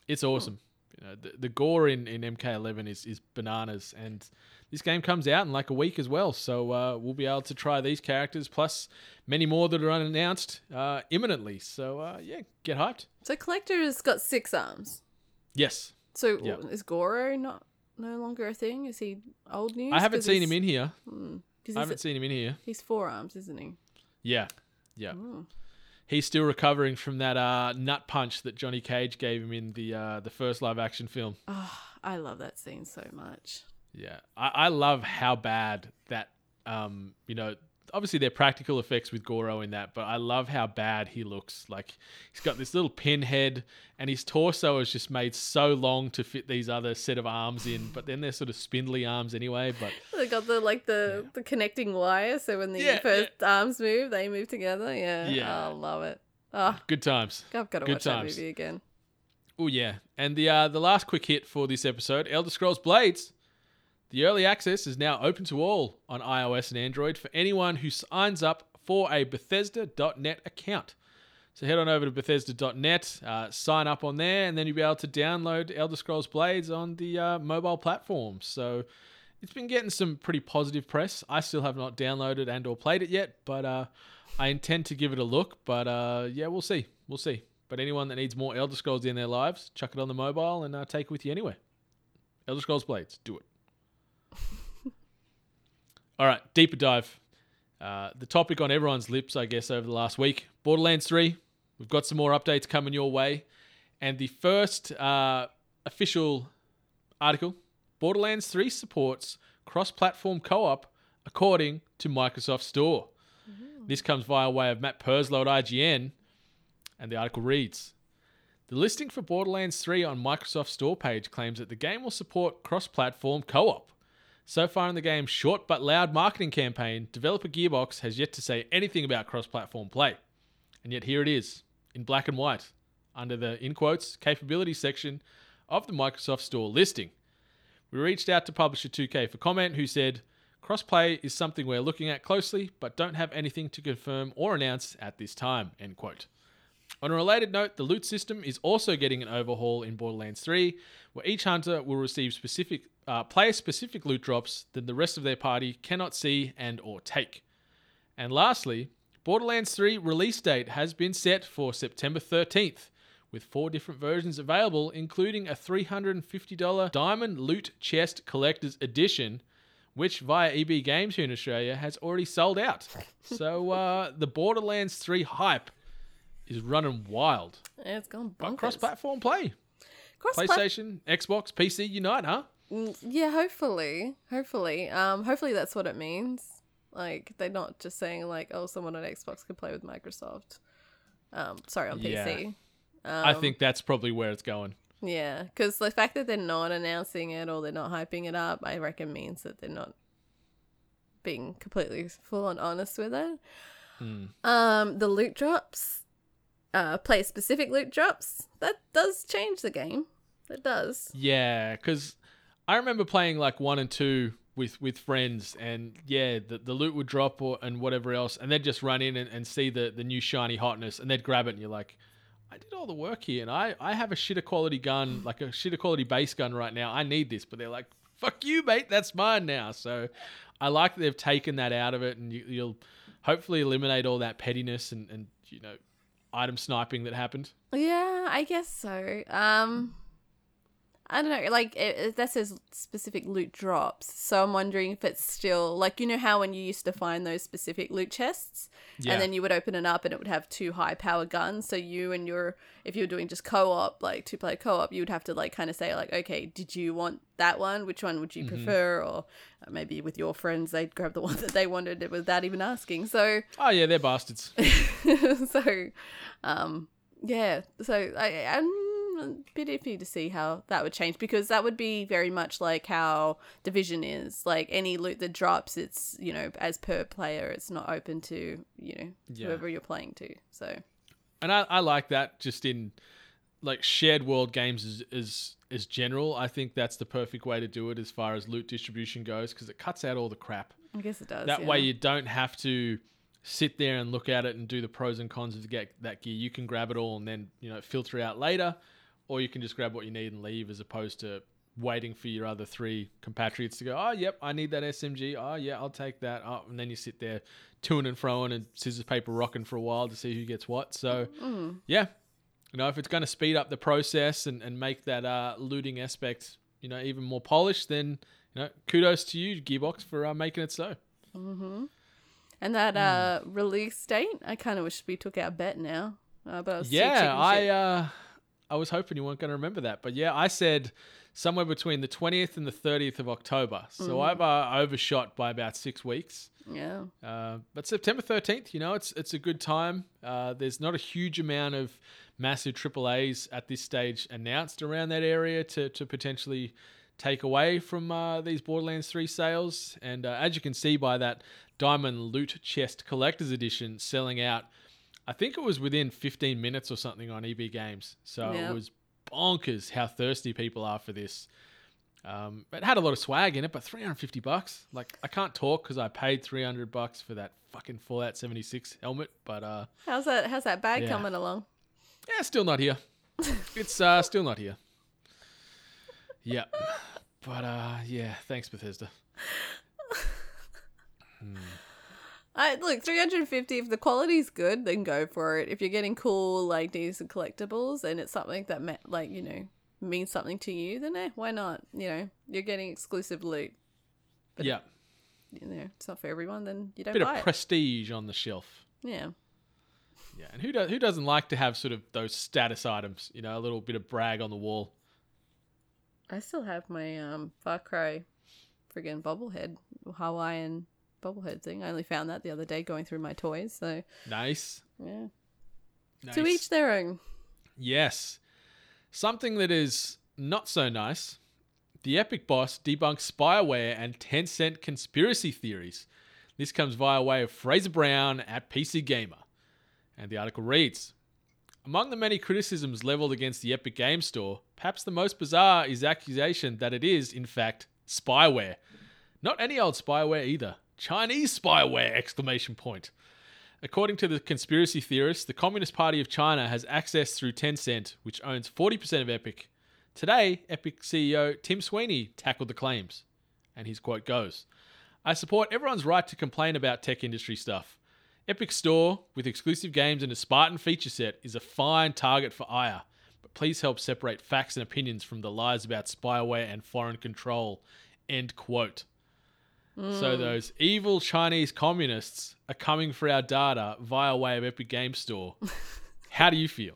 it's awesome. You know, the, the gore in, in MK11 is, is bananas, and this game comes out in like a week as well. So uh, we'll be able to try these characters plus many more that are unannounced uh, imminently. So uh, yeah, get hyped. So Collector's got six arms. Yes, So Yeah. is Goro not no longer a thing? Is he old news? I haven't seen him in here. 'cause I haven't seen him in here. he's four arms, isn't he? Yeah, yeah. He's still recovering from that uh, nut punch that Johnny Cage gave him in the uh, the first live action film. Oh, I love that scene so much. Yeah, I, I love how bad that. Um, you know, obviously they're practical effects with Goro in that, but I love how bad he looks. Like he's got this little pinhead, and his torso is just made so long to fit these other set of arms in. But then they're sort of spindly arms anyway. But They got the like the the connecting wire, so when the Yeah, first arms move, they move together. Yeah, Yeah. I love it. Oh, good times. I've got to Good watch times. that movie again. Oh yeah, and the uh, the last quick hit for this episode, Elder Scrolls Blades. The early access is now open to all on iOS and Android for anyone who signs up for a Bethesda.net account. So head on over to Bethesda.net, uh, sign up on there, and then you'll be able to download Elder Scrolls Blades on the uh, mobile platform. So it's been getting some pretty positive press. I still have not downloaded and or played it yet, but uh, I intend to give it a look. But uh, yeah, we'll see. We'll see. But anyone that needs more Elder Scrolls in their lives, chuck it on the mobile and uh, take it with you anywhere. Elder Scrolls Blades, do it. All right, deeper dive. Uh, the topic on everyone's lips, I guess, over the last week Borderlands 3. We've got some more updates coming your way. And the first uh, official article Borderlands 3 supports cross platform co op according to Microsoft Store. This comes via way of Matt Purslow at IGN, and the article reads The listing for Borderlands 3 on Microsoft Store page claims that the game will support cross platform co op. So far in the game's short but loud marketing campaign, developer Gearbox has yet to say anything about cross platform play. And yet here it is, in black and white, under the, in quotes, capability section of the Microsoft Store listing. We reached out to publisher 2K for comment, who said, Crossplay is something we're looking at closely, but don't have anything to confirm or announce at this time. End quote. On a related note, the loot system is also getting an overhaul in Borderlands 3, where each hunter will receive specific uh, player-specific loot drops that the rest of their party cannot see and or take. And lastly, Borderlands 3 release date has been set for September 13th, with four different versions available, including a $350 Diamond Loot Chest Collector's Edition, which via EB Games here in Australia has already sold out. so uh, the Borderlands 3 hype is running wild. Yeah, it's gone bonkers. cross-platform play, Cross-plat- PlayStation, Xbox, PC unite, huh? Mm, Yeah, hopefully, hopefully, um, hopefully that's what it means. Like they're not just saying like, oh, someone on Xbox can play with Microsoft. Um, sorry, on Yeah. PC. I Um, think that's probably where it's going. Yeah, because the fact that they're not announcing it or they're not hyping it up, I reckon means that they're not being completely full on honest with it. Hmm. Um, the loot drops, uh, play specific loot drops. That does change the game. It does. Yeah, because I remember playing like one and two with with friends, and yeah, the, the loot would drop or and whatever else, and they'd just run in and, and see the the new shiny hotness, and they'd grab it, and you're like, I did all the work here, and I I have a shitter quality gun, like a shitter quality base gun right now. I need this, but they're like, fuck you, mate, that's mine now. So I like that they've taken that out of it, and you, you'll hopefully eliminate all that pettiness and and you know item sniping that happened. Yeah, I guess so. Um, I don't know. Like it, it, that says specific loot drops, so I'm wondering if it's still like you know how when you used to find those specific loot chests, Yeah. and then you would open it up and it would have two high power guns. So you and your if you were doing just co op, like two player co op, you would have to like kind of say like, okay, did you want that one? Which one would you prefer? Or uh, maybe with your friends, they'd grab the one that they wanted without even asking. So Oh yeah, they're bastards. so um yeah so I, i'm a bit iffy to see how that would change because that would be very much like how division is like any loot that drops it's you know as per player it's not open to you know Yeah. whoever you're playing to so and I, I like that just in like shared world games is is is general. I think that's the perfect way to do it as far as loot distribution goes because it cuts out all the crap. i guess it does that yeah. way you don't have to sit there and look at it and do the pros and cons of get that gear. You can grab it all and then you know filter out later, or you can just grab what you need and leave as opposed to waiting for your other three compatriots to go. Oh, yep, I need that SMG. Oh, yeah, I'll take that. Oh, and then you sit there toing and froing and scissors paper rocking for a while to see who gets what. So yeah, you know if it's going to speed up the process and, and make that uh, looting aspect you know even more polished, then you know kudos to you Gearbox for uh, making it so. and that uh Hmm. release date i kind of wish we took our bet now uh, but I Yeah, I uh, I was hoping you weren't going to remember that, but yeah, I said somewhere between the twentieth and the thirtieth of October. So Mm. I've uh, overshot by about six weeks. yeah Uh, but September thirteenth, you know, it's it's a good time. Uh, there's not a huge amount of massive AAA's at this stage announced around that area to to potentially take away from uh, these Borderlands 3 sales. And uh, as you can see by that Diamond Loot Chest Collector's Edition selling out, I think it was within 15 minutes or something on EB Games. So Yeah. it was bonkers how thirsty people are for this. Um, it had a lot of swag in it, but 350 bucks. Like I can't talk because I paid 300 bucks for that fucking Fallout 76 helmet. But uh, how's that how's that bag Yeah. coming along yeah, still not here. it's uh, still not here. Yeah, but uh, yeah, thanks Bethesda. I look 350 if the quality's good then go for it. If you're getting cool like decent collectibles and it's something that ma- like, you know, means something to you, then eh, why not? You know, you're getting exclusive loot. But yeah, You know, it's not for everyone, then you don't get it. A bit buy of it. prestige on the shelf. yeah. Yeah, and who does who doesn't like to have sort of those status items? You know, a little bit of brag on the wall. I still have my um Far Cry friggin' bobblehead Hawaiian bobblehead thing. I only found that the other day going through my toys. So Nice. yeah, nice. to each their own. Yes. Something that is not so nice. The Epic boss debunks spyware and Tencent conspiracy theories. This comes via way of Fraser Brown at PC Gamer. And the article reads Among the many criticisms leveled against the Epic Game Store, perhaps the most bizarre is the accusation that it is, in fact, spyware. Not any old spyware either. Chinese spyware! Exclamation point. According to the conspiracy theorists, the Communist Party of China has access through Tencent, which owns 40% of Epic. Today, Epic CEO Tim Sweeney tackled the claims, and his quote goes I support everyone's right to complain about tech industry stuff. Epic Store, with exclusive games and a Spartan feature set, is a fine target for ire, but please help separate facts and opinions from the lies about spyware and foreign control. End quote. So mm. those evil Chinese communists are coming for our data via way of Epic Game Store. How do you feel?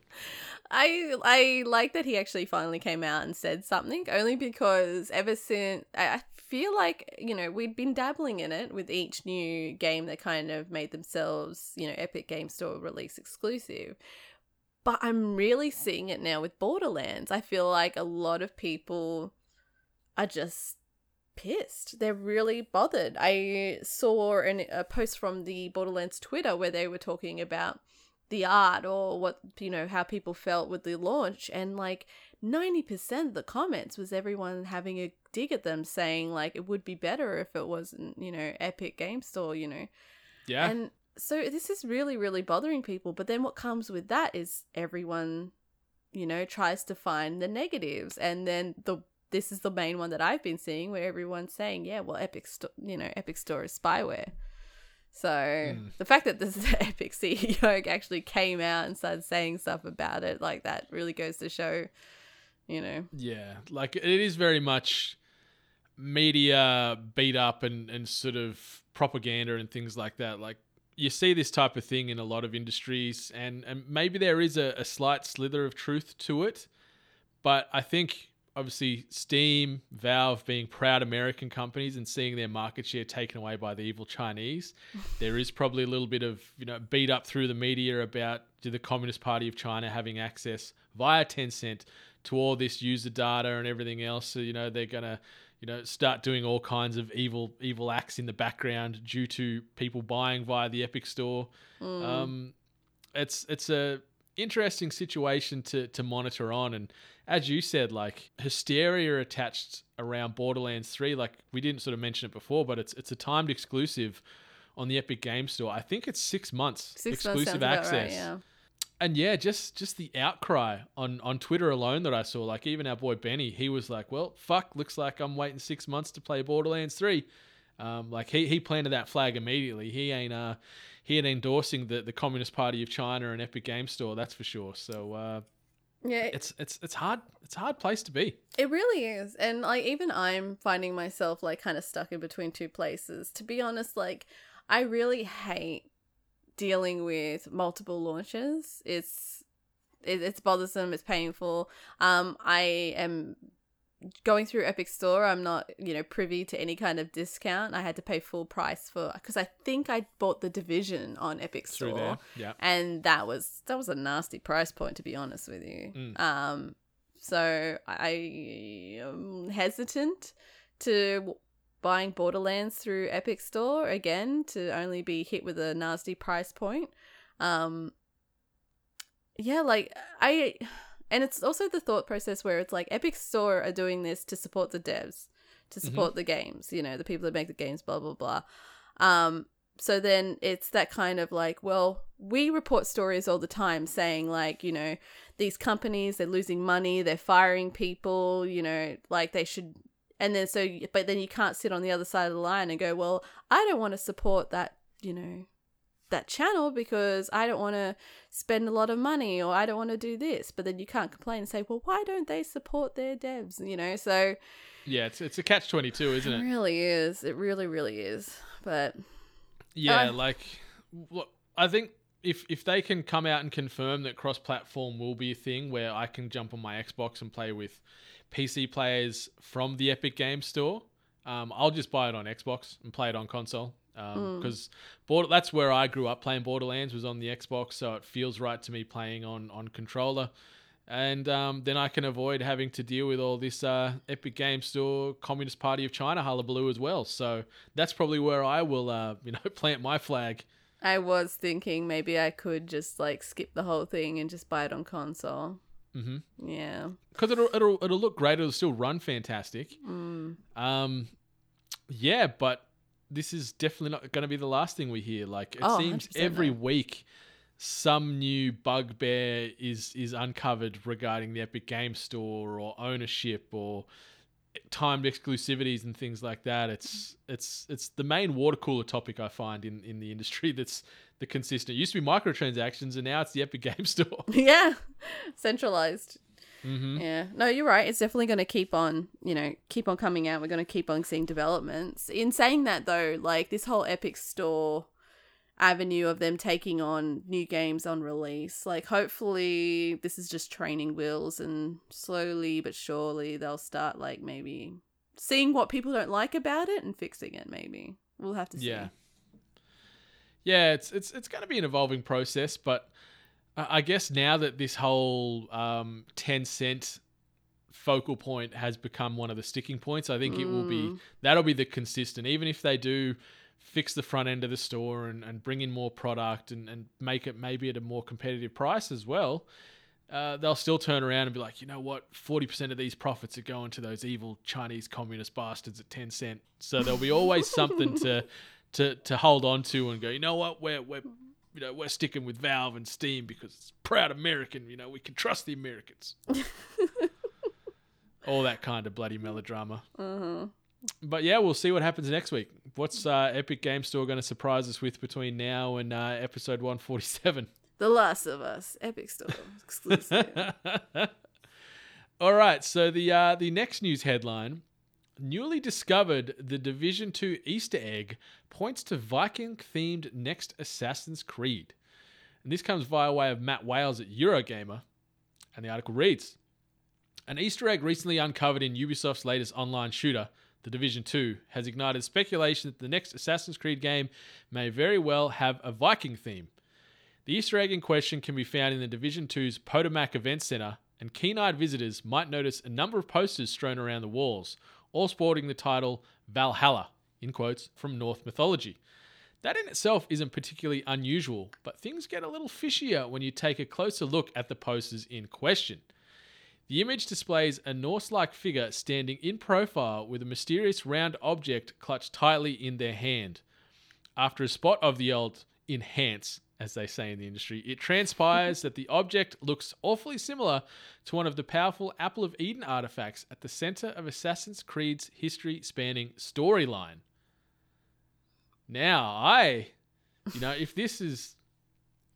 I I like that he actually finally came out and said something. Only because ever since I I feel like you know we'd been dabbling in it with each new game that kind of made themselves you know Epic Game Store release exclusive. But I'm really seeing it now with Borderlands. I feel like a lot of people are just pissed. They're really bothered. I saw an, a post from the Borderlands Twitter where they were talking about the art or what you know how people felt with the launch and like 90% of the comments was everyone having a dig at them saying like it would be better if it wasn't you know epic game store you know Yeah. and so this is really really bothering people but then what comes with that is everyone you know tries to find the negatives and then the this is the main one that i've been seeing where everyone's saying yeah well epic store you know epic store is spyware so hmm. the fact that this epic ceo actually came out and started saying stuff about it like that really goes to show you know Yeah, like it is very much media beat up and, and sort of propaganda and things like that. Like you see this type of thing in a lot of industries, and, and maybe there is a, a slight slither of truth to it. But I think obviously Steam, Valve being proud American companies and seeing their market share taken away by the evil Chinese, there is probably a little bit of you know beat up through the media about the Communist Party of China having access via Tencent to all this user data and everything else. So you know they're gonna you know start doing all kinds of evil evil acts in the background due to people buying via the Epic Store. Um, it's it's a interesting situation to to monitor on and as you said like hysteria attached around Borderlands 3 like we didn't sort of mention it before but it's it's a timed exclusive on the Epic Game Store. I think it's 6 months six exclusive about access. right, yeah And yeah, just just the outcry on on Twitter alone that I saw like even our boy Benny, he was like, "Well, fuck, looks like I'm waiting 6 months to play Borderlands 3." Um, like he, he planted that flag immediately. He ain't uh he ain't endorsing the, the Communist Party of China and Epic Game Store, that's for sure. So uh, yeah it's it's it's hard it's a hard place to be. It really is. And like even I'm finding myself like kind of stuck in between two places. To be honest, like I really hate dealing with multiple launches. It's it, it's bothersome, it's painful. Um I am going through Epic Store. I'm not, you know, privy to any kind of discount. I had to pay full price for cuz I think I bought the Division on Epic Through Store. Yeah. and that was that was a nasty price point to be honest with you Mm. um so i am hesitant to buying borderlands through epic store again to only be hit with a nasty price point um yeah like i and it's also the thought process where it's like epic store are doing this to support the devs to support the games you know the people that make the games blah blah blah. Um so then it's that kind of like well we report stories all the time saying like you know these companies they're losing money they're firing people you know like they should and then so but then you can't sit on the other side of the line and go well i don't want to support that you know that channel because i don't want to spend a lot of money or i don't want to do this but then you can't complain and say well why don't they support their devs you know so Yeah, it's it's a catch 22, isn't it it? really is it really really is but Yeah, Uh, like look, I think if if they can come out and confirm that cross-platform will be a thing where I can jump on my Xbox and play with PC players from the Epic Game Store, um, I'll just buy it on Xbox and play it on console. Because Border, that's where I grew up playing Borderlands was on the Xbox, so it feels right to me playing on on controller, and um, then I can avoid having to deal with all this uh, Epic Game Store Communist Party of China hullabaloo as well. So that's probably where I will, uh, you know, plant my flag. I was thinking maybe I could just like skip the whole thing and just buy it on console. Mhm. Yeah. because it'll, it'll it'll look great. It'll still run fantastic. Mm. Um, yeah, but this is definitely not going to be the last thing we hear. Like it Oh, seems every no. week, some new bugbear is is uncovered regarding the Epic Game Store or ownership or timed exclusivities and things like that. It's it's it's the main water cooler topic I find in in the industry. That's the consistent. It used to be microtransactions, and now it's the Epic Game Store. yeah. Centralized. Hmm Yeah. No, you're right. It's definitely going to keep on, you know, keep on coming out. We're going to keep on seeing developments. In saying that, though, like this whole Epic Store avenue of them taking on new games on release, like hopefully this is just training wheels and slowly but surely they'll start, like, maybe seeing what people don't like about it and fixing it, maybe. We'll have to see. Yeah. Yeah, it's it's it's going to be an evolving process, but I guess now that this whole um, Tencent focal point has become one of the sticking points, I think it will be that'll be the consistent. Even if they do fix the front end of the store and, and bring in more product and, and make it maybe at a more competitive price as well, uh, they'll still turn around and be like, you know what, 40% of these profits are going to those evil Chinese communist bastards at Tencent. So there'll be always something to, to, to hold on to and go, you know what, we're, we're, you know, we're sticking with Valve and Steam because it's proud American, you know, we can trust the Americans. All that kind of bloody melodrama. Uh-huh. But yeah, we'll see what happens next week. What's uh, Epic Game Store going to surprise us with between now and uh, episode 147? The Last of Us, Epic Store exclusive. All right, so the uh, the next news headline: newly discovered the Division Two Easter egg points to Viking-themed next Assassin's Creed, and this comes via way of Matt Wales at Eurogamer, and the article reads: An Easter egg recently uncovered in Ubisoft's latest online shooter. The Division 2 has ignited speculation that the next Assassin's Creed game may very well have a Viking theme. The Easter egg in question can be found in the Division 2's Potomac Event Center, and keen eyed visitors might notice a number of posters strewn around the walls, all sporting the title Valhalla, in quotes, from Norse mythology. That in itself isn't particularly unusual, but things get a little fishier when you take a closer look at the posters in question. The image displays a Norse like figure standing in profile with a mysterious round object clutched tightly in their hand. After a spot of the old enhance, as they say in the industry, it transpires that the object looks awfully similar to one of the powerful Apple of Eden artifacts at the center of Assassin's Creed's history spanning storyline. Now, I, you know, if this is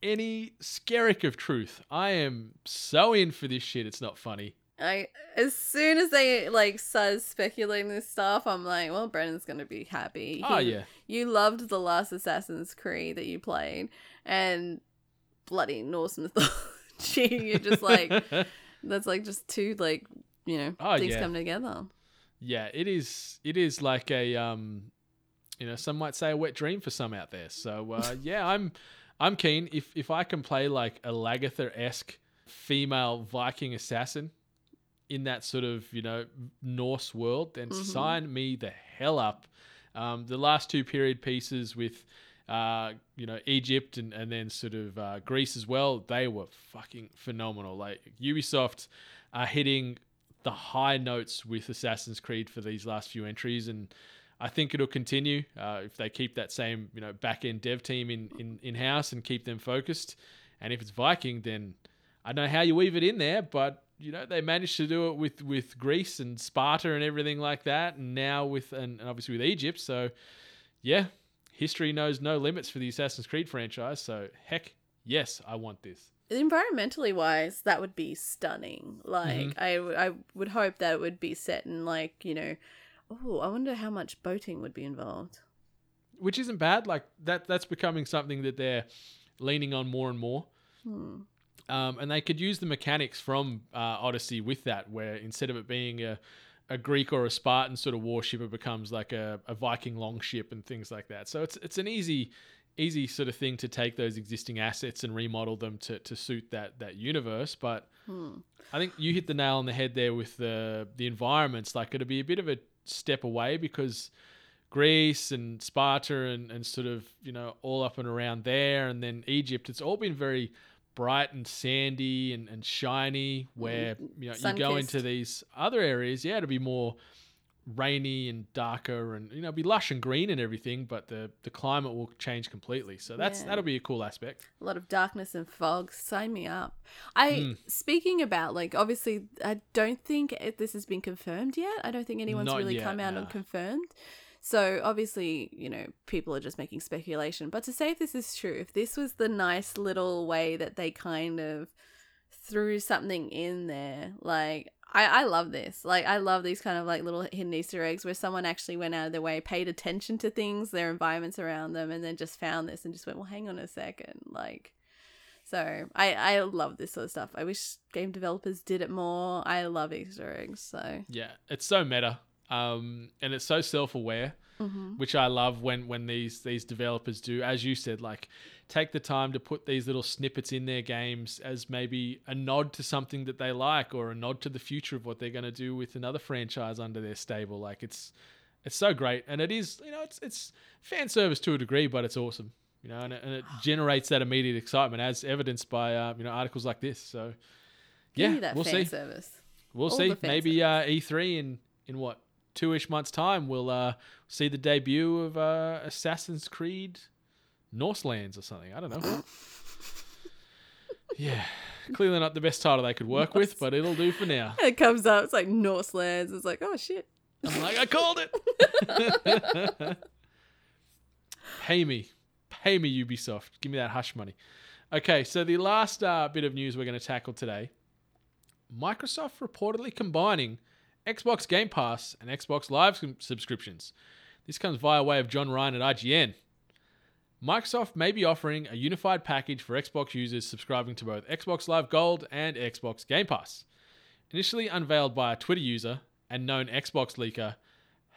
any skerrick of truth, I am so in for this shit, it's not funny. I as soon as they like started speculating this stuff, I'm like, well, Brendan's gonna be happy. Oh, yeah. you loved the last Assassin's Creed that you played, and bloody Norse mythology. You're just like, that's like just two like you know Oh, things yeah. come together. yeah, it is. It is like a um, you know, some might say a wet dream for some out there. So uh, yeah, I'm I'm keen if if I can play like a Lagertha esque female Viking assassin in that sort of you know Norse world, then sign me the hell up. Um, the last two period pieces with uh, you know Egypt and, and then sort of uh, Greece as well, they were fucking phenomenal. Like Ubisoft are hitting the high notes with Assassin's Creed for these last few entries, and I think it'll continue uh, if they keep that same you know back end dev team in in in house and keep them focused. And if it's Viking, then I don't know how you weave it in there, but you know they managed to do it with with Greece and Sparta and everything like that, and now with and, and obviously with Egypt. So yeah, history knows no limits for the Assassin's Creed franchise. So heck yes, I want this. Environmentally wise, that would be stunning. Like mm-hmm. I, w- I would hope that it would be set in like you know, oh, I wonder how much boating would be involved. which isn't bad. Like that, that's becoming something that they're leaning on more and more. Hmm. Um, and they could use the mechanics from uh, Odyssey with that, where instead of it being a, a Greek or a Spartan sort of warship, it becomes like a, a Viking longship and things like that. So it's it's an easy easy sort of thing to take those existing assets and remodel them to, to suit that that universe. But I think you hit the nail on the head there with the the environments. Like it'd be a bit of a step away because Greece and Sparta and, and sort of, you know, all up and around there and then Egypt, it's all been very bright and sandy and, and shiny where you know you go into these other areas, yeah, it'll be more rainy and darker and you know be lush and green and everything, but the the climate will change completely. So that's Yeah. that'll be a cool aspect. a lot of darkness and fog. Sign me up. I Hmm. speaking about like obviously I don't think it, this has been confirmed yet. I don't think anyone's Not really yet, come out no. and confirmed. So obviously, you know, people are just making speculation. But to say if this is true, if this was the nice little way that they kind of threw something in there, like I, I love this. Like I love these kind of like little hidden Easter eggs where someone actually went out of their way, paid attention to things, their environments around them, and then just found this and just went, well, hang on a second, like. So I I love this sort of stuff. I wish game developers did it more. I love Easter eggs. So Yeah, it's so meta, um, and it's so self-aware, which I love when when these these developers do. As you said, like take the time to put these little snippets in their games as maybe a nod to something that they like, or a nod to the future of what they're going to do with another franchise under their stable. Like it's it's so great, and it is you know it's it's fan service to a degree, but it's awesome. You know, and it, and it generates that immediate excitement, as evidenced by uh, you know articles like this. So, give yeah, me that we'll fan see. service. We'll All see. Maybe uh, E3 in in what two ish months time we'll uh, see the debut of uh, Assassin's Creed Northlands or something. I don't know. yeah, clearly not the best title they could work with, but it'll do for now. It comes up. It's like Northlands. It's like oh shit. I'm like, I called it. Pay me. Pay me, Ubisoft. Give me that hush money. Okay, so the last uh, bit of news we're going to tackle today Microsoft reportedly combining Xbox Game Pass and Xbox Live subscriptions. This comes via way of John Ryan at IGN. Microsoft may be offering a unified package for Xbox users subscribing to both Xbox Live Gold and Xbox Game Pass. Initially unveiled by a Twitter user and known Xbox leaker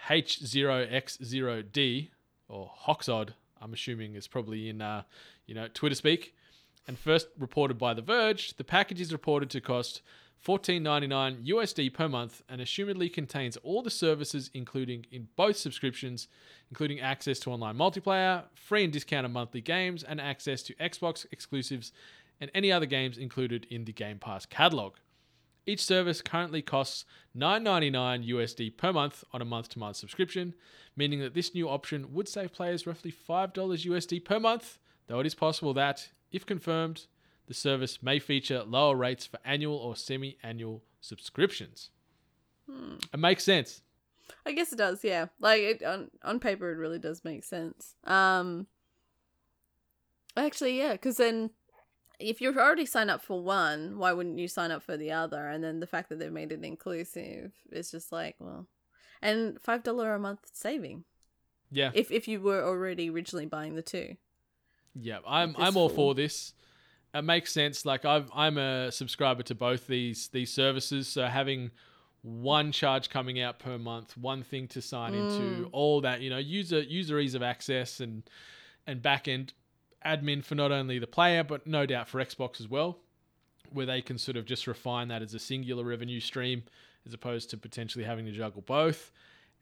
H0X0D, or Hoxod, I'm assuming is probably in uh, you know Twitter speak, and first reported by The Verge, the package is reported to cost $14.99 USD per month and assumedly contains all the services including in both subscriptions, including access to online multiplayer, free and discounted monthly games, and access to Xbox exclusives and any other games included in the Game Pass catalog. Each service currently costs $9.99 USD per month on a month to month subscription, meaning that this new option would save players roughly $5 USD per month, though it is possible that, if confirmed, the service may feature lower rates for annual or semi annual subscriptions. It makes sense. I guess it does. Yeah, like it, on on paper, it really does make sense. Um, actually, yeah, because then if you've already signed up for one, why wouldn't you sign up for the other? And then the fact that they've made it inclusive is just like, well, and five dollar a month saving Yeah. if if you were already originally buying the two. Yeah, I'm I'm all for this. It makes sense. Like I've I'm a subscriber to both these these services, so having one charge coming out per month, one thing to sign into, mm. all that you know, user user ease of access and and back end admin for not only the player but no doubt for Xbox as well, where they can sort of just refine that as a singular revenue stream as opposed to potentially having to juggle both.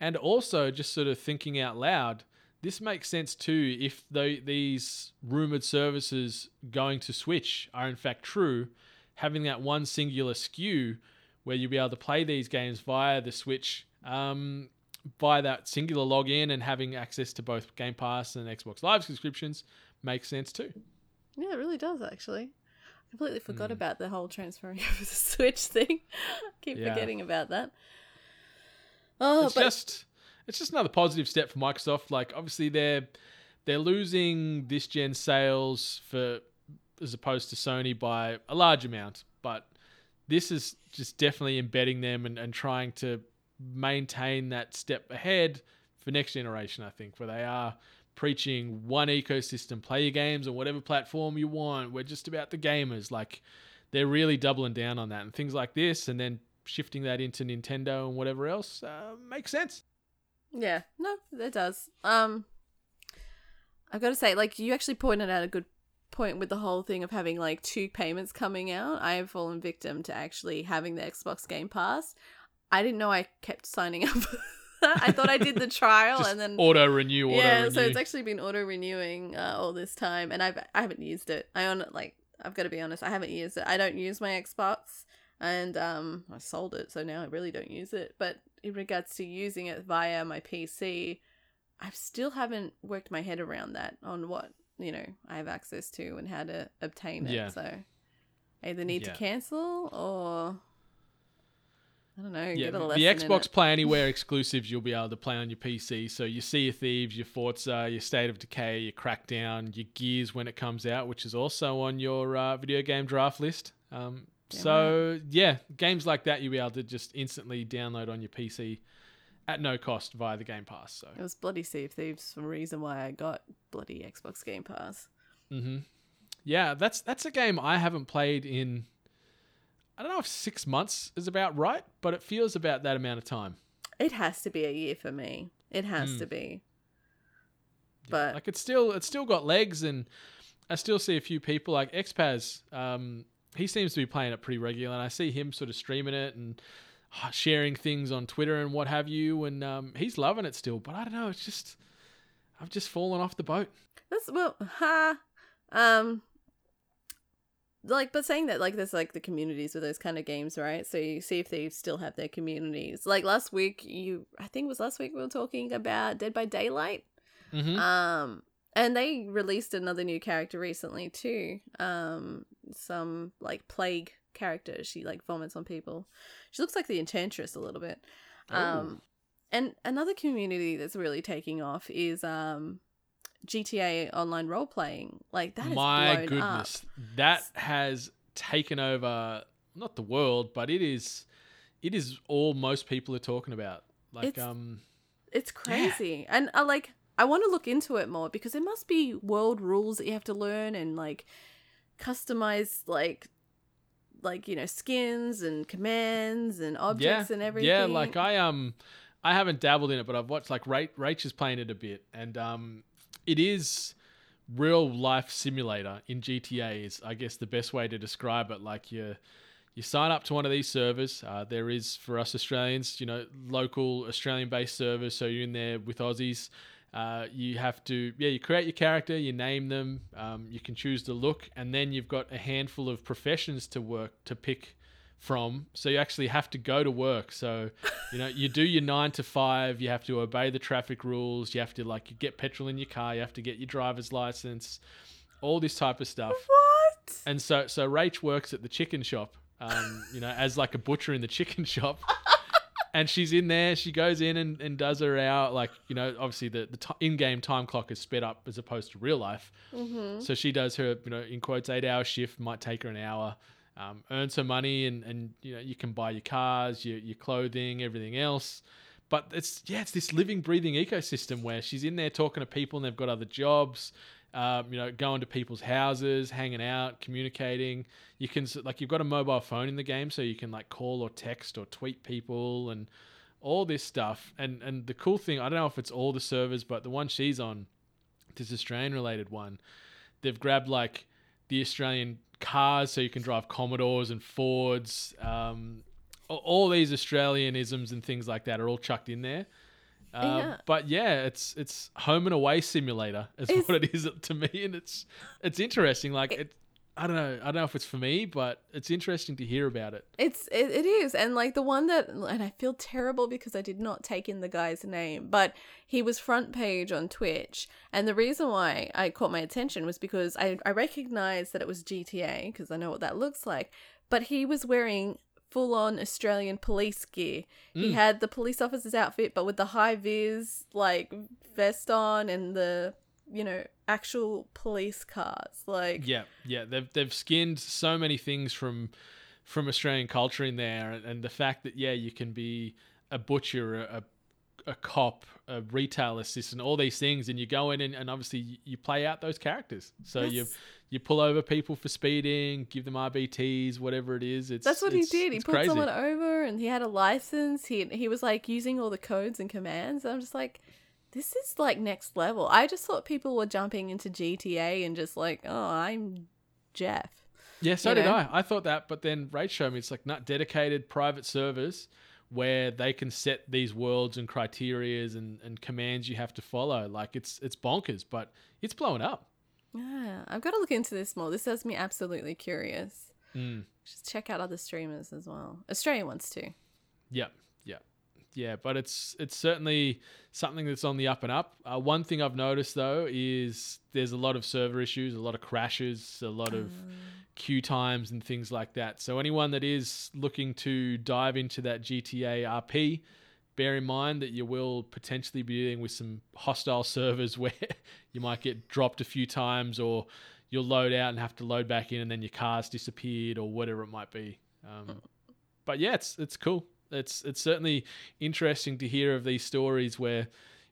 And also just sort of thinking out loud, this makes sense too if these rumored services going to Switch are in fact true, having that one singular SKU where you'll be able to play these games via the Switch, um, via that singular login and having access to both Game Pass and Xbox Live subscriptions makes sense too. Yeah, it really does actually. I completely forgot about the whole transferring over the Switch thing. Keep Yeah. forgetting about that. Oh, it's but just it's just another positive step for Microsoft. Like obviously they're they're losing this gen sales for as opposed to Sony by a large amount, but this is just definitely embedding them and, and trying to maintain that step ahead for next generation, I think, where they are preaching one ecosystem, play your games on whatever platform you want. We're just about the gamers. Like they're really doubling down on that and things like this, and then shifting that into Nintendo and whatever else uh, makes sense. Yeah, no, it does. Um, I've got to say, like you actually pointed out a good point with the whole thing of having like two payments coming out. I have fallen victim to actually having the Xbox Game Pass. I didn't know I kept signing up. I thought I did the trial and then auto renew, yeah, so it's actually been auto renewing uh, all this time, and I've I haven't used it. I on like I've got to be honest, I haven't used it. I don't use my Xbox, and um, I sold it, so now I really don't use it. But in regards to using it via my PC, I still haven't worked my head around that on what you know I have access to and how to obtain it. Yeah. So I either need Yeah. to cancel or I don't know. yeah, the Xbox. Play Anywhere exclusives you'll be able to play on your PC. So your Sea of Thieves, your Forza, your State of Decay, your Crackdown, your Gears when it comes out, which is also on your uh, video game draft list. Um, Damn so yeah, games like that you'll be able to just instantly download on your PC at no cost via the Game Pass. So It was bloody Sea of Thieves for the reason why I got bloody Xbox Game Pass. Mm-hmm. Yeah, that's that's a game I haven't played in. I don't know if six months is about right, but it feels about that amount of time. It has to be a year for me. It has to be. But like it's still it's still got legs, and I still see a few people like Xpaz. Um, he seems to be playing it pretty regular, and I see him sort of streaming it and uh, sharing things on Twitter and what have you, and um, he's loving it still. But I don't know, it's just I've just fallen off the boat. that's well, ha, um, like, but saying that, like, there's like the communities with those kind of games, right? So you see if they still have their communities. Like last week, you, I think it was last week we were talking about Dead by Daylight. hmm Um, and they released another new character recently too. Um, some like plague character. She like vomits on people. She looks like the Enchantress a little bit. Um, and another community that's really taking off is um, GTA online role playing. Like that is My goodness, up. that has taken over not the world, but it is it is all most people are talking about. Like It's- um It's crazy. And I like I want to look into it more because there must be world rules that you have to learn and like customize like like you know skins and commands and objects and everything. Yeah, like I um I haven't dabbled in it, but I've watched like Rach, Rach is playing it a bit, and um it is real life simulator in GTA is I guess the best way to describe it. Like you you sign up to one of these servers. Uh, there is for us Australians, you know, local Australian based servers. So you're in there with Aussies. Uh, you have to, yeah, you create your character, you name them, um, you can choose the look, and then you've got a handful of professions to work to pick from. So you actually have to go to work. So, you know, you do your nine to five, you have to obey the traffic rules, you have to like get petrol in your car, you have to get your driver's license, all this type of stuff. what? And so, so Rach works at the chicken shop, um, you know, as like a butcher in the chicken shop. And she's in there. She goes in and, and does her hour. Like you know, obviously the the t- in-game time clock is sped up as opposed to real life. Mm-hmm. So she does her, you know, in quotes, eight-hour shift. Might take her an hour. Um, earns her money, and and you know, you can buy your cars, your your clothing, everything else. But it's yeah, it's this living, breathing ecosystem where she's in there talking to people, and they've got other jobs. Um, you know, going to people's houses, hanging out, communicating. You can like you've got a mobile phone in the game, so you can like call or text or tweet people and all this stuff. And and the cool thing, I don't know if it's all the servers, but the one she's on, this Australian related one, they've grabbed like the Australian cars, so you can drive Commodores and Fords. Um, all these Australianisms and things like that are all chucked in there. Uh, Yeah. But yeah, it's it's home and away simulator is It's- what it is to me, and it's it's interesting. Like it, I don't know, I don't know if it's for me, but it's interesting to hear about it. It's it, it is, and like the one that, and I feel terrible because I did not take in the guy's name, but he was front page on Twitch, and the reason why I caught my attention was because I I recognized that it was GTA because I know what that looks like, but he was wearing full on Australian police gear. He Mm. had the police officer's outfit, but with the high vis like vest on and the you know actual police cars, like Yeah, yeah, they've they've skinned so many things from from Australian culture in there, and, and the fact that yeah, you can be a butcher, a, a cop, a retail assistant, all these things, and you go in and, and obviously you- you play out those characters. So you Yes. you pull over people for speeding, give them RBTs, whatever it is. It's That's what he did. He it's pulled crazy. someone over and he had a license. He he was like using all the codes and commands. I'm just like, this is like next level. I just thought people were jumping into GTA and just like, oh, I'm Jeff. Yeah, so you did know? I. I thought that, but then Rach showed me it's like not dedicated private servers where they can set these worlds and criterias and, and commands you have to follow. Like it's it's bonkers, but it's blowing up. Yeah, I've got to look into this more. This has me absolutely curious. Mm. Just check out other streamers as well, Australian ones too. Yep, yep, yeah. But it's it's certainly something that's on the up and up. Uh, one thing I've noticed though is there's a lot of server issues, a lot of crashes, a lot of queue times and things like that. So anyone that is looking to dive into that GTA RP, bear in mind that you will potentially be dealing with some hostile servers where you might get dropped a few times or you'll load out and have to load back in and then your car's disappeared or whatever it might be. Um, but yeah, it's it's cool. It's it's certainly interesting to hear of these stories where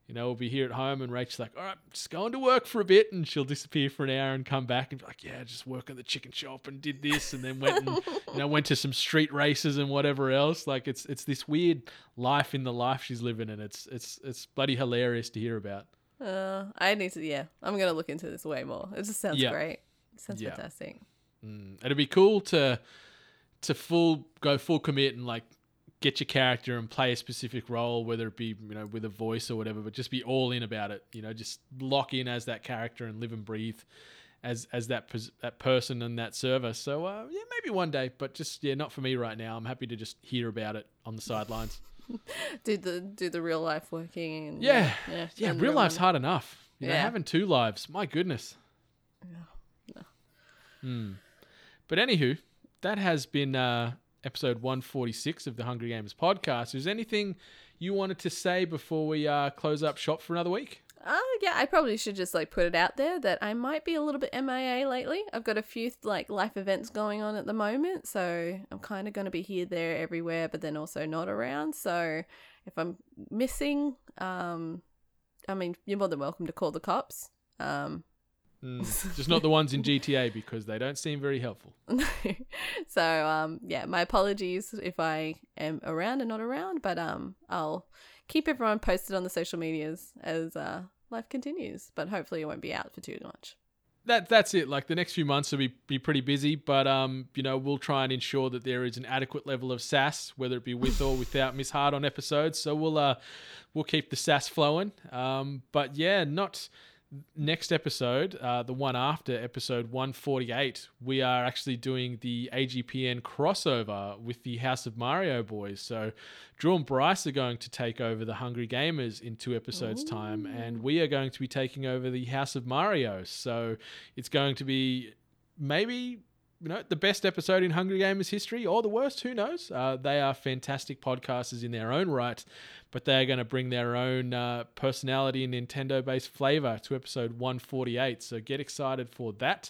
you know we'll be here at home and Rachel's like, all right, just going to work for a bit, and she'll disappear for an hour and come back and be like, yeah, just work at the chicken shop and did this, and then went and you know went to some street races and whatever else. Like it's it's this weird life in the life she's living, and it's it's it's bloody hilarious to hear about. Uh, I need to. Yeah, I'm gonna look into this way more. It just sounds Yeah. great. It sounds Yeah. fantastic. Mm. It'd be cool to to full go full commit and like get your character and play a specific role, whether it be you know with a voice or whatever, but just be all in about it. You know, just lock in as that character and live and breathe as as that that person and that server. So uh, yeah, maybe one day, but just yeah, not for me right now. I'm happy to just hear about it on the sidelines. Do the do the real life working. And, Yeah, yeah, yeah. real life's hard enough. You know, Yeah. having two lives, my goodness. Hmm. But anywho, that has been uh, episode 146 of the Hungry Gamers podcast. Is anything you wanted to say before we uh, close up shop for another week? Uh, yeah, I probably should just like put it out there that I might be a little bit MIA lately. I've got a few like life events going on at the moment, so I'm kind of going to be here, there, everywhere, but then also not around. So if I'm missing, um, I mean, you're more than welcome to call the cops. Um, Mm, just not the ones in GTA because they don't seem very helpful. so um, yeah, my apologies if I am around and not around, but um, I'll keep everyone posted on the social medias as uh, life continues. But hopefully, it won't be out for too much. that that's it. Like the next few months will be, be pretty busy, but um, you know, we'll try and ensure that there is an adequate level of sass, whether it be with or without Miss Hart on episodes. So we'll uh, we'll keep the sass flowing. Um, but yeah, not next episode, uh, the one after episode 148, we are actually doing the AGPN crossover with the House of Mario boys. So, Drew and Bryce are going to take over the Hungry Gamers in two episodes' time, and we are going to be taking over the House of Mario. So, it's going to be maybe. You know, the best episode in Hungry Gamers history, or the worst, who knows? Uh, they are fantastic podcasters in their own right, but they are going to bring their own uh, personality and Nintendo based flavor to episode 148. So get excited for that.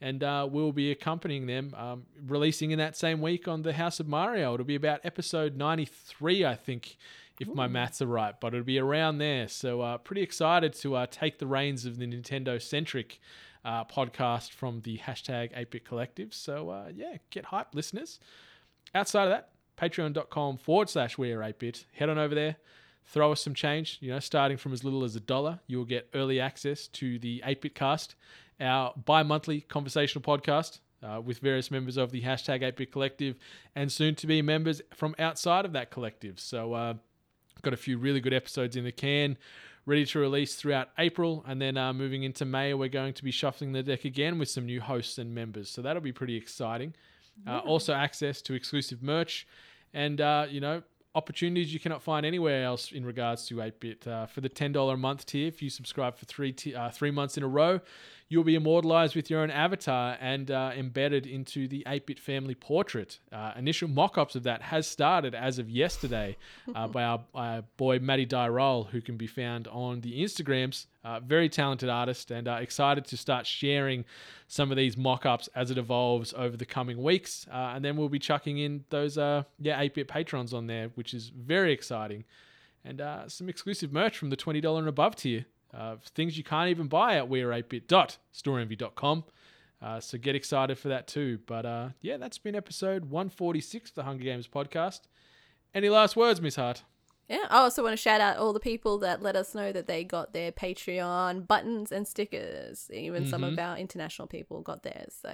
And uh, we'll be accompanying them, um, releasing in that same week on the House of Mario. It'll be about episode 93, I think, if my maths are right, but it'll be around there. So, uh, pretty excited to uh, take the reins of the Nintendo centric uh, podcast from the hashtag 8bit collective. So, uh, yeah, get hyped, listeners. Outside of that, patreon.com forward slash we are 8bit. Head on over there, throw us some change. You know, starting from as little as a dollar, you will get early access to the 8bit cast, our bi monthly conversational podcast. Uh, with various members of the hashtag 8bit collective and soon to be members from outside of that collective. So, uh, got a few really good episodes in the can ready to release throughout April. And then uh, moving into May, we're going to be shuffling the deck again with some new hosts and members. So that'll be pretty exciting. Uh, also, access to exclusive merch and, uh, you know, opportunities you cannot find anywhere else in regards to 8-bit. Uh, for the $10 a month tier, if you subscribe for three, t- uh, three months in a row, you'll be immortalized with your own avatar and uh, embedded into the 8-bit family portrait. Uh, initial mock-ups of that has started as of yesterday uh, by our, our boy Matty Dyrol, who can be found on the Instagrams. Uh, very talented artist and uh, excited to start sharing some of these mock-ups as it evolves over the coming weeks. Uh, and then we'll be chucking in those uh, yeah 8-bit patrons on there, which is very exciting. and uh, some exclusive merch from the $20 and above tier. Uh, things you can't even buy at weare8bit.storeenvy.com. Uh, so get excited for that too. But uh, yeah, that's been episode 146 of the Hungry Gamers podcast. Any last words, Miss Hart? Yeah, I also want to shout out all the people that let us know that they got their Patreon buttons and stickers. Even some of our international people got theirs. So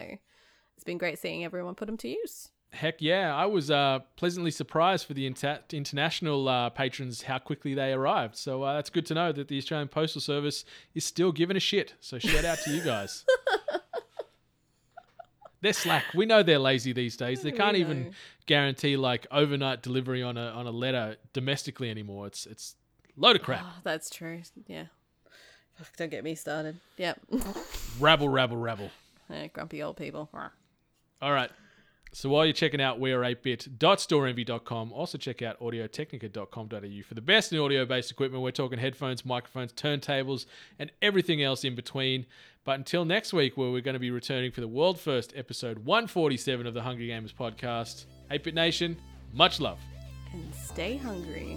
it's been great seeing everyone put them to use. Heck yeah, I was uh, pleasantly surprised for the inter- international uh, patrons how quickly they arrived. So uh, that's good to know that the Australian Postal Service is still giving a shit. So shout out to you guys. they're slack. We know they're lazy these days. They can't even guarantee like overnight delivery on a on a letter domestically anymore. It's it's load of crap. Oh, that's true. Yeah. Fuck, Don't get me started. Yep. rabble, rabble, rabble. Eh, grumpy old people. All right. So while you're checking out weare8bit.storeenvy.com, also check out audiotechnica.com.au for the best in audio-based equipment. We're talking headphones, microphones, turntables, and everything else in between. But until next week, where we're going to be returning for the world first episode 147 of the Hungry Gamers podcast, 8-Bit Nation, much love. And stay hungry.